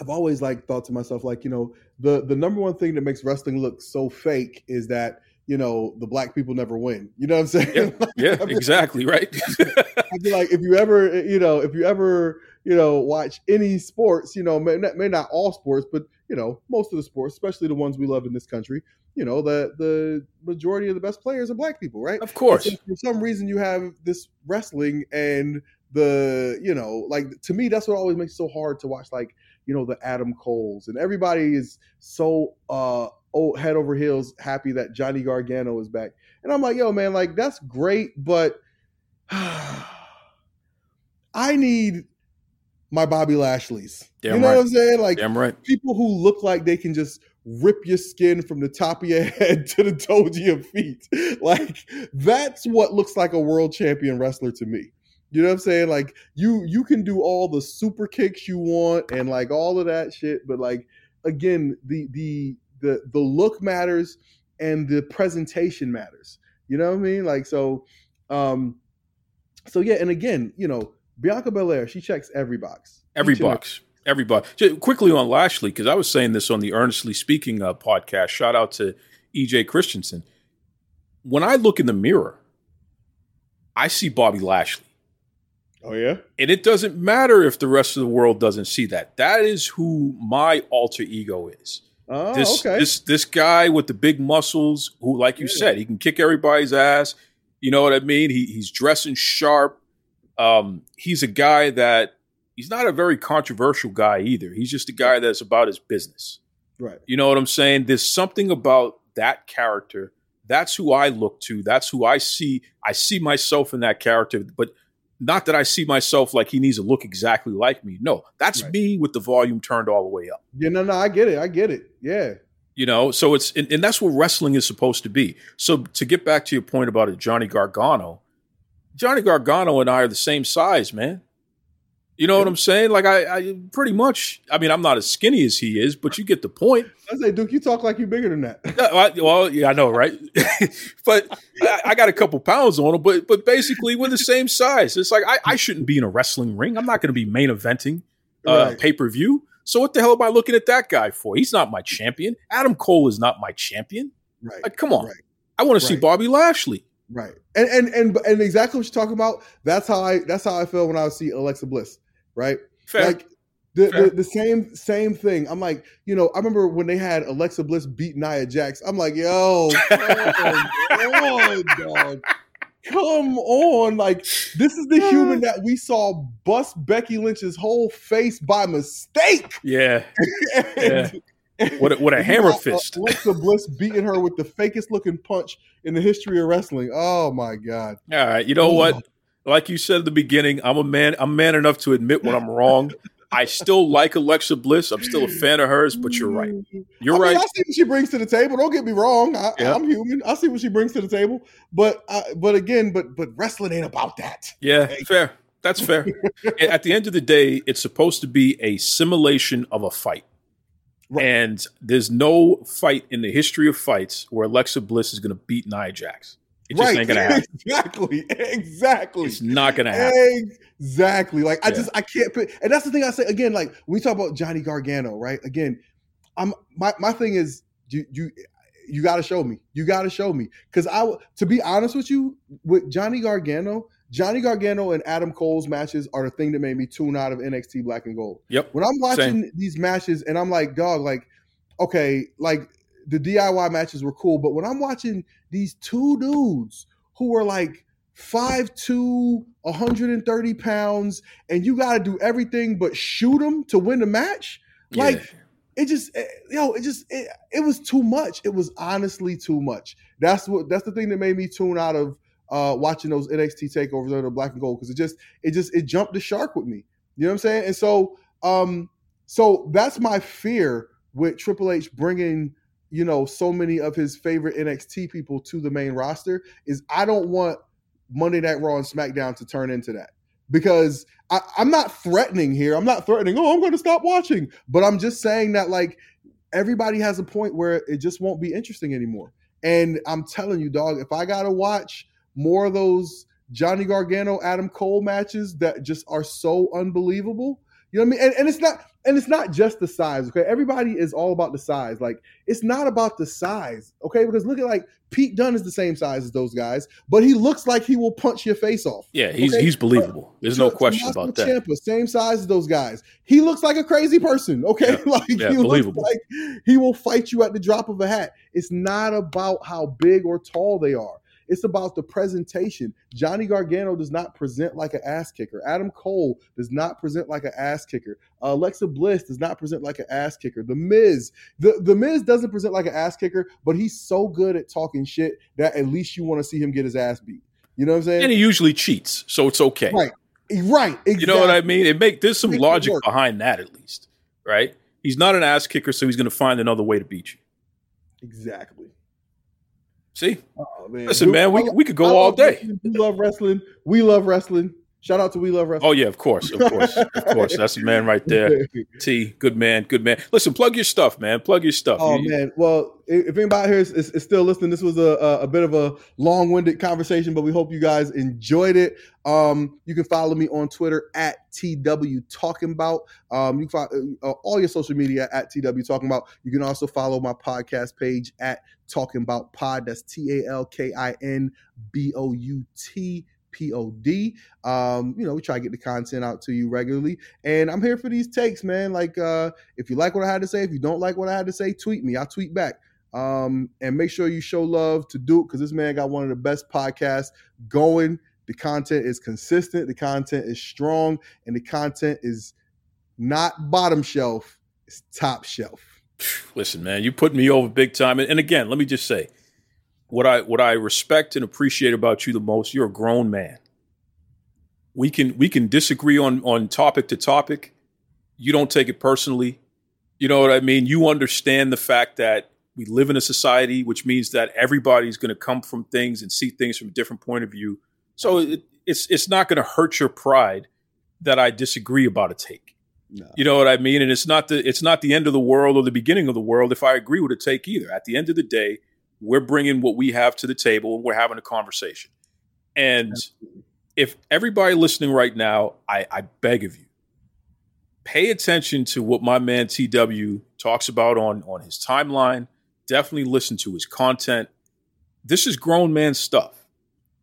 I've always like thought to myself, like, you know, the the number one thing that makes wrestling look so fake is that, you know, the black people never win. You know what I'm saying? Yeah, yeah, I feel- exactly, right? I feel like if you ever, you know, if you ever, you know, watch any sports, you know, may may not all sports, but you know, most of the sports, especially the ones we love in this country, you know, the the majority of the best players are black people, right? of course. So for some reason, you have this wrestling and the, you know, like to me, that's what always makes it so hard to watch, like, you know, the Adam Coles and everybody is so uh oh head over heels happy that Johnny Gargano is back. And I'm like, yo, man, like that's great, but I need my Bobby Lashley's. Damn you know right. what I'm saying? Like Damn right. people who look like they can just rip your skin from the top of your head to the toes of your feet. Like that's what looks like a world champion wrestler to me. You know what I'm saying? Like you you can do all the super kicks you want and like all of that shit, but like again, the the the the look matters and the presentation matters. You know what I mean? Like so um so yeah, and again, you know, Bianca Belair, she checks every box. Every box. Every box. Just quickly on Lashley, because I was saying this on the Earnestly Speaking uh, podcast. Shout out to EJ Christensen. When I look in the mirror, I see Bobby Lashley. Oh yeah? And it doesn't matter if the rest of the world doesn't see that. That is who my alter ego is. Oh, this okay. this this guy with the big muscles who like you Yeah. said he can kick everybody's ass you know what i mean he, he's dressing sharp um, he's a guy that he's not a very controversial guy either he's just a guy that's about his business right. you know what i'm saying there's something about that character that's who i look to that's who i see i see myself in that character but not that i see myself like he needs to look exactly like me no that's Right. me with the volume turned all the way up Yeah, no, no, I get it. I get it. Yeah. you know so it's and, and that's what wrestling is supposed to be so to get back to your point about it johnny gargano johnny gargano and i are the same size man You know what I'm saying? Like I, I pretty much. I mean, I'm not as skinny as he is, but you get the point. I say, Duke, you talk like you're bigger than that. I- well, yeah, I know, right? but I, I got a couple pounds on him. But but basically, we're the same size. It's like I, I shouldn't be in a wrestling ring. I'm not going to be main eventing uh, Right. pay per view. So what the hell am I looking at that guy for? He's not my champion. Adam Cole is not my champion. Right. Like, come on. Right. I want to see Bobby Lashley. Right. And and and and exactly what you're talking about. That's how I that's how I feel when I see Alexa Bliss. Right. Fair. Like the, the the same same thing. I'm like, you know, I remember when they had Alexa Bliss beat Nia Jax. I'm like, yo, come on, dog. Come on. Like, this is the human that we saw bust Becky Lynch's whole face by mistake. yeah. And- What a, what a hammer fist. Alexa Bliss beating her with the fakest looking punch in the history of wrestling. Oh my God. All right. You know what? Like you said at the beginning, I'm a man. I'm man enough to admit when I'm wrong. I still like Alexa Bliss. I'm still a fan of hers, but you're right. You're I mean, right. I see what she brings to the table. Don't get me wrong. I, Yeah. I'm human. I see what she brings to the table. But uh, but again, but but wrestling ain't about that. Yeah, fair. That's fair. At the end of the day, it's supposed to be a simulation of a fight. Right. And there's no fight in the history of fights where Alexa Bliss is going to beat Nia Jax. It just ain't going to happen. exactly. Exactly. It's not going to happen. Exactly. Like I Yeah. just I can't put and that's the thing I say again, like when we talk about Johnny Gargano, right? Again, I'm my, my thing is you you you gotta show me. You gotta show me. Cause I to be honest with you, with Johnny Gargano, Johnny Gargano and Adam Cole's matches are the thing that made me tune out of NXT Black and Gold. Yep. When I'm watching these matches and I'm like, dog, like, okay, like the DIY matches were cool, but when I'm watching these two dudes who are like five 5'2, 130 pounds, and you got to do everything but shoot them to win the match, like, it just, eh, yo, it just, it, it was too much. It was honestly too much. That's what, that's the thing that made me tune out of uh watching those NXT takeovers under black and gold because it just, it just, it jumped the shark with me. You know what I'm saying? And so, um, so that's my fear with Triple H bringing, you know, so many of his favorite NXT people to the main roster is I don't want Monday Night Raw and SmackDown to turn into that because I, I'm not threatening here. I'm not threatening. Oh, I'm going to stop watching, but I'm just saying that like everybody has a point where it just won't be interesting anymore. And I'm telling you, dog, if I got to watch more of those Johnny Gargano, Adam Cole matches that just are so unbelievable. You know what I mean? And, and it's not and it's not just the size, okay? Everybody is all about the size. Like it's not about the size, okay? Because look at like Pete Dunne is the same size as those guys, but he looks like he will punch your face off. Yeah, he's Okay. he's believable. There's no question about that. Ciampa, same size as those guys. He looks like a crazy person. Okay, Yeah. like Yeah, he looks believable. like he will fight you at the drop of a hat. It's not about how big or tall they are. It's about the presentation. Johnny Gargano does not present like an ass kicker. Adam Cole does not present like an ass kicker. Uh, Alexa Bliss does not present like an ass kicker. The Miz, the, the Miz doesn't present like an ass kicker, but he's so good at talking shit that at least you want to see him get his ass beat. You know what I'm saying? And he usually cheats, so it's okay. Right. Right. Exactly. You know what I mean? It make there's some logic behind that at least, right? He's not an ass kicker, so he's going to find another way to beat you. Exactly. See, Oh, man. listen, man, we we could I go all day. We love wrestling. We love wrestling. Shout out to We Love Wrestling. Oh yeah, of course, of course, of course. That's the man right there. T, good man, good man. Listen, plug your stuff, man. Plug your stuff. Oh You- man, well, if anybody here is, is, is still listening, this was a, a, a bit of a long-winded conversation, but we hope you guys enjoyed it. Um, you can follow me on Twitter at TW Talking About. Um, you can follow uh, all your social media at TW Talking About. You can also follow my podcast page at Talking About Pod. That's T A L K I N B O U T P O D. Um, you know, we try to get the content out to you regularly, and I'm here for these takes, man. Like, uh, if you like what I had to say, if you don't like what I had to say, tweet me. I'll tweet back. Um, and make sure you show love to Duke because this man got one of the best podcasts going. The content is consistent, the content is strong, and the content is not bottom shelf, it's top shelf. Listen, man, you put me over big time. And again, let me just say, what I what I respect and appreciate about you the most, you're a grown man. We can we can disagree on on topic to topic. You don't take it personally. You know what I mean? You understand the fact that we live in a society, which means that everybody's going to come from things and see things from a different point of view. So it, it's it's not going to hurt your pride that I disagree about a take. No. You know what I mean? And it's not the it's not the end of the world or the beginning of the world if I agree with a take either. At the end of the day, we're bringing what we have to the table and we're having a conversation. And if everybody listening right now, I, I beg of you, pay attention to what my man TW talks about on on his timeline. Definitely listen to his content. This is grown man stuff.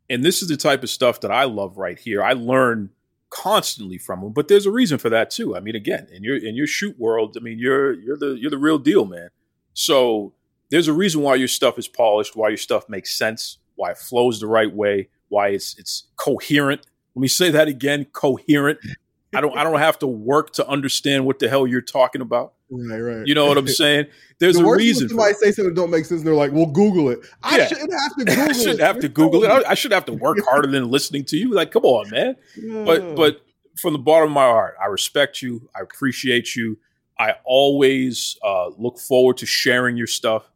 And this is the type of stuff that I love right here. I learn constantly from him, but there's a reason for that too. I mean, again, in your in your shoot world, I mean, you're you're the you're the real deal, man. So there's a reason why your stuff is polished, why your stuff makes sense, why it flows the right way, why it's it's coherent. Let me say that again, coherent. I don't I don't have to work to understand what the hell you're talking about. Right, right. You know what I'm saying? There's the a reason. somebody say something that don't make sense, and they're like, "Well, Google it." I Yeah. shouldn't have to Google I it. shouldn't have to Google it. I, I should have to work harder than listening to you. Like, come on, man. But but from the bottom of my heart, I respect you. I appreciate you. I always uh, look forward to sharing your stuff.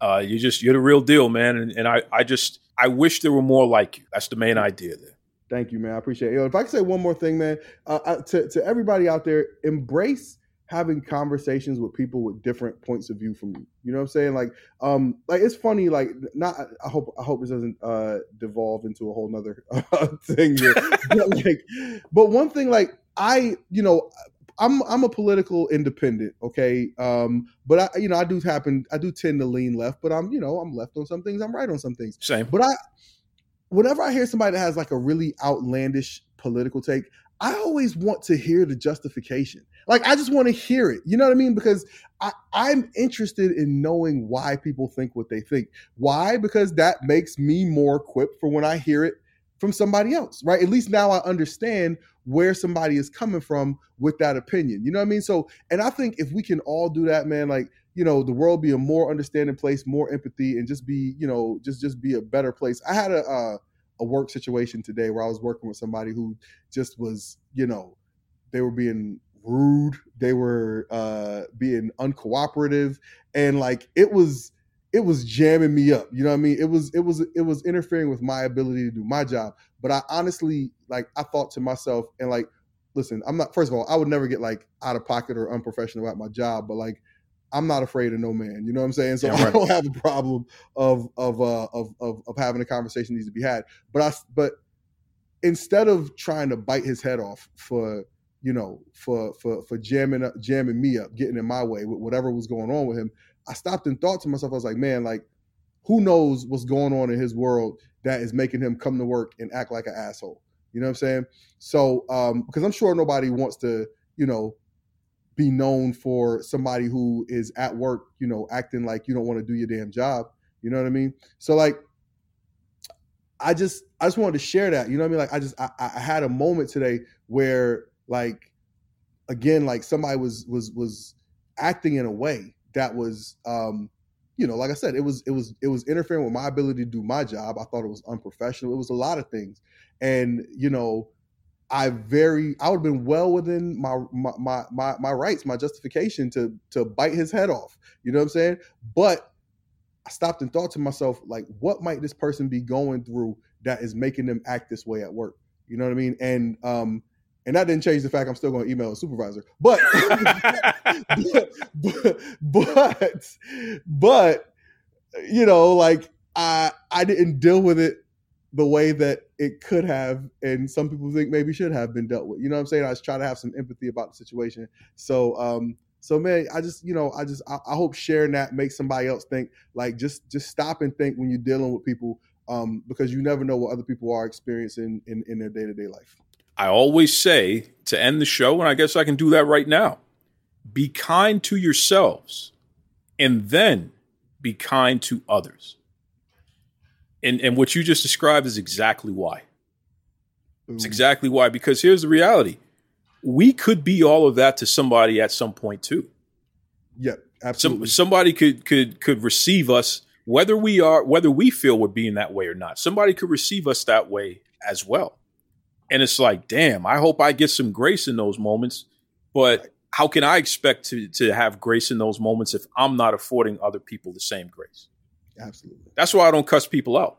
Uh, you just you're the real deal, man. And, and I I just I wish there were more like you. That's the main idea there. Thank you, man. I appreciate it. If I could say one more thing, man, uh, to to everybody out there, embrace having conversations with people with different points of view from you. You know what I'm saying? Like, um, like it's funny. Like, not. I hope I hope this doesn't uh devolve into a whole nother uh, thing here. but like, but one thing, like, I, you know. I'm I'm a political independent, okay. Um, but I, you know, I do happen, I do tend to lean left, but I'm, you know, I'm left on some things, I'm right on some things. Same. But I, whenever I hear somebody that has like a really outlandish political take, I always want to hear the justification. Like I just want to hear it. You know what I mean? Because I, I'm interested in knowing why people think what they think. Why? Because that makes me more equipped for when I hear it from somebody else, right? At least now I understand where somebody is coming from with that opinion. You know what I mean? So, and I think if we can all do that, man, like you know, the world be a more understanding place, more empathy, and just be, you know, just just be a better place. I had a uh, a work situation today where I was working with somebody who just was, you know, they were being rude, they were uh being uncooperative, and like it was it was jamming me up. You know what I mean? It was it was it was interfering with my ability to do my job. But I honestly like I thought to myself and like listen, I'm not first of all, I would never get like out of pocket or unprofessional about my job, but like I'm not afraid of no man. You know what I'm saying? So Yeah, I don't have a problem of of uh of, of of having a conversation needs to be had. But I but instead of trying to bite his head off for you know for for for jamming up jamming me up, getting in my way with whatever was going on with him, I stopped and thought to myself, I was like, man, like who knows what's going on in his world that is making him come to work and act like an asshole. You know what I'm saying? So um because I'm sure nobody wants to, you know, be known for somebody who is at work, you know, acting like you don't want to do your damn job. You know what I mean? So like I just I just wanted to share that. You know what I mean? Like I just I, I had a moment today where like again like somebody was was was acting in a way that was um you know like I said it was it was it was interfering with my ability to do my job. I thought it was unprofessional. It was a lot of things. And you know I very I would have been well within my my my my, my rights, my justification to to bite his head off. You know what I'm saying? But I stopped and thought to myself, like, what might this person be going through that is making them act this way at work? You know what I mean? And um, and that didn't change the fact I'm still going to email a supervisor. But but, but but but you know, like I I didn't deal with it the way that it could have, and some people think maybe should have been dealt with. You know what I'm saying? I was trying to have some empathy about the situation. So um, so man, I just you know I just I, I hope sharing that makes somebody else think like just just stop and think when you're dealing with people um, because you never know what other people are experiencing in in their day to day life. I always say to end the show, and I guess I can do that right now be kind to yourselves and then be kind to others. And, and what you just described is exactly why. It's exactly why, because here's the reality we could be all of that to somebody at some point too. Yep, Some, absolutely. somebody could could could receive us whether we are whether we feel we're being that way or not. Somebody could receive us that way as well. And it's like, damn, I hope I get some grace in those moments. But how can I expect to to have grace in those moments if I'm not affording other people the same grace? absolutely. That's why I don't cuss people out.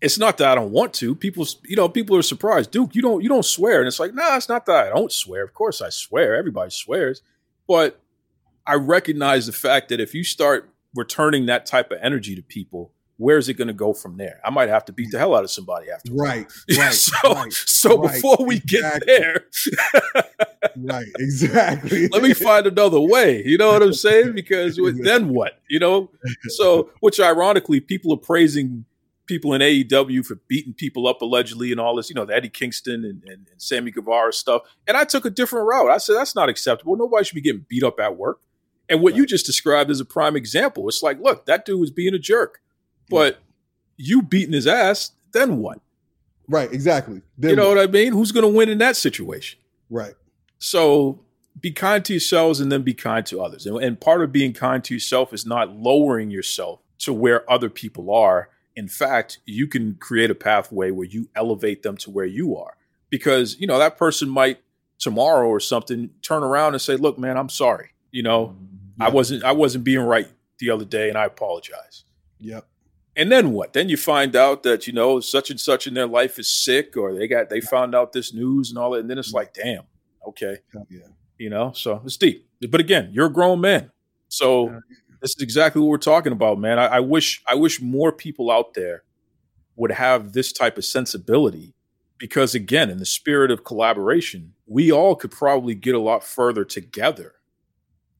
it's not that I don't want to. People, you know, people are surprised. Duke, you don't you don't swear, and it's like, nah, it's not that I don't swear. Of course, I swear. Everybody swears, but I recognize the fact that if you start returning that type of energy to people, where's it going to go from there? I might have to beat the hell out of somebody after. Right, right. so, right, so right, before we exactly. get there, right, exactly. let me find another way. You know what I'm saying? Because then what? You know. So, which ironically, people are praising people in AEW for beating people up allegedly and all this. You know, the Eddie Kingston and, and, and Sammy Guevara stuff. And I took a different route. I said that's not acceptable. Nobody should be getting beat up at work. And what you just described is a prime example. It's like, look, that dude was being a jerk, but you beating his ass. Then what? right, exactly. Then you know what? what I mean? Who's going to win in that situation? right, So be kind to yourselves and then be kind to others. And, and part of being kind to yourself is not lowering yourself to where other people are. In fact, you can create a pathway where you elevate them to where you are. Because, you know, that person might tomorrow or something turn around and say, look, man, I'm sorry. You know, mm-hmm. I wasn't I wasn't being right the other day and I apologize. Yep. And then what? Then you find out that, you know, such and such in their life is sick or they got they found out this news and all that. And then it's like, damn, okay Yeah. you know so it's deep but again you're a grown man so this is exactly what we're talking about man I, I wish i wish more people out there would have this type of sensibility because again in the spirit of collaboration we all could probably get a lot further together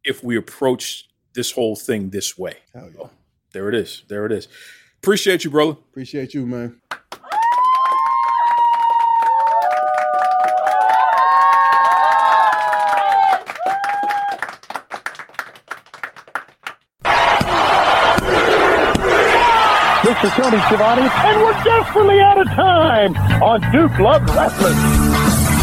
if we approach this whole thing this way Hell yeah. there it is there it is appreciate you brother Appreciate you, man. This is Tony Schiavone, and we're desperately out of time on Duke Love Wrestling.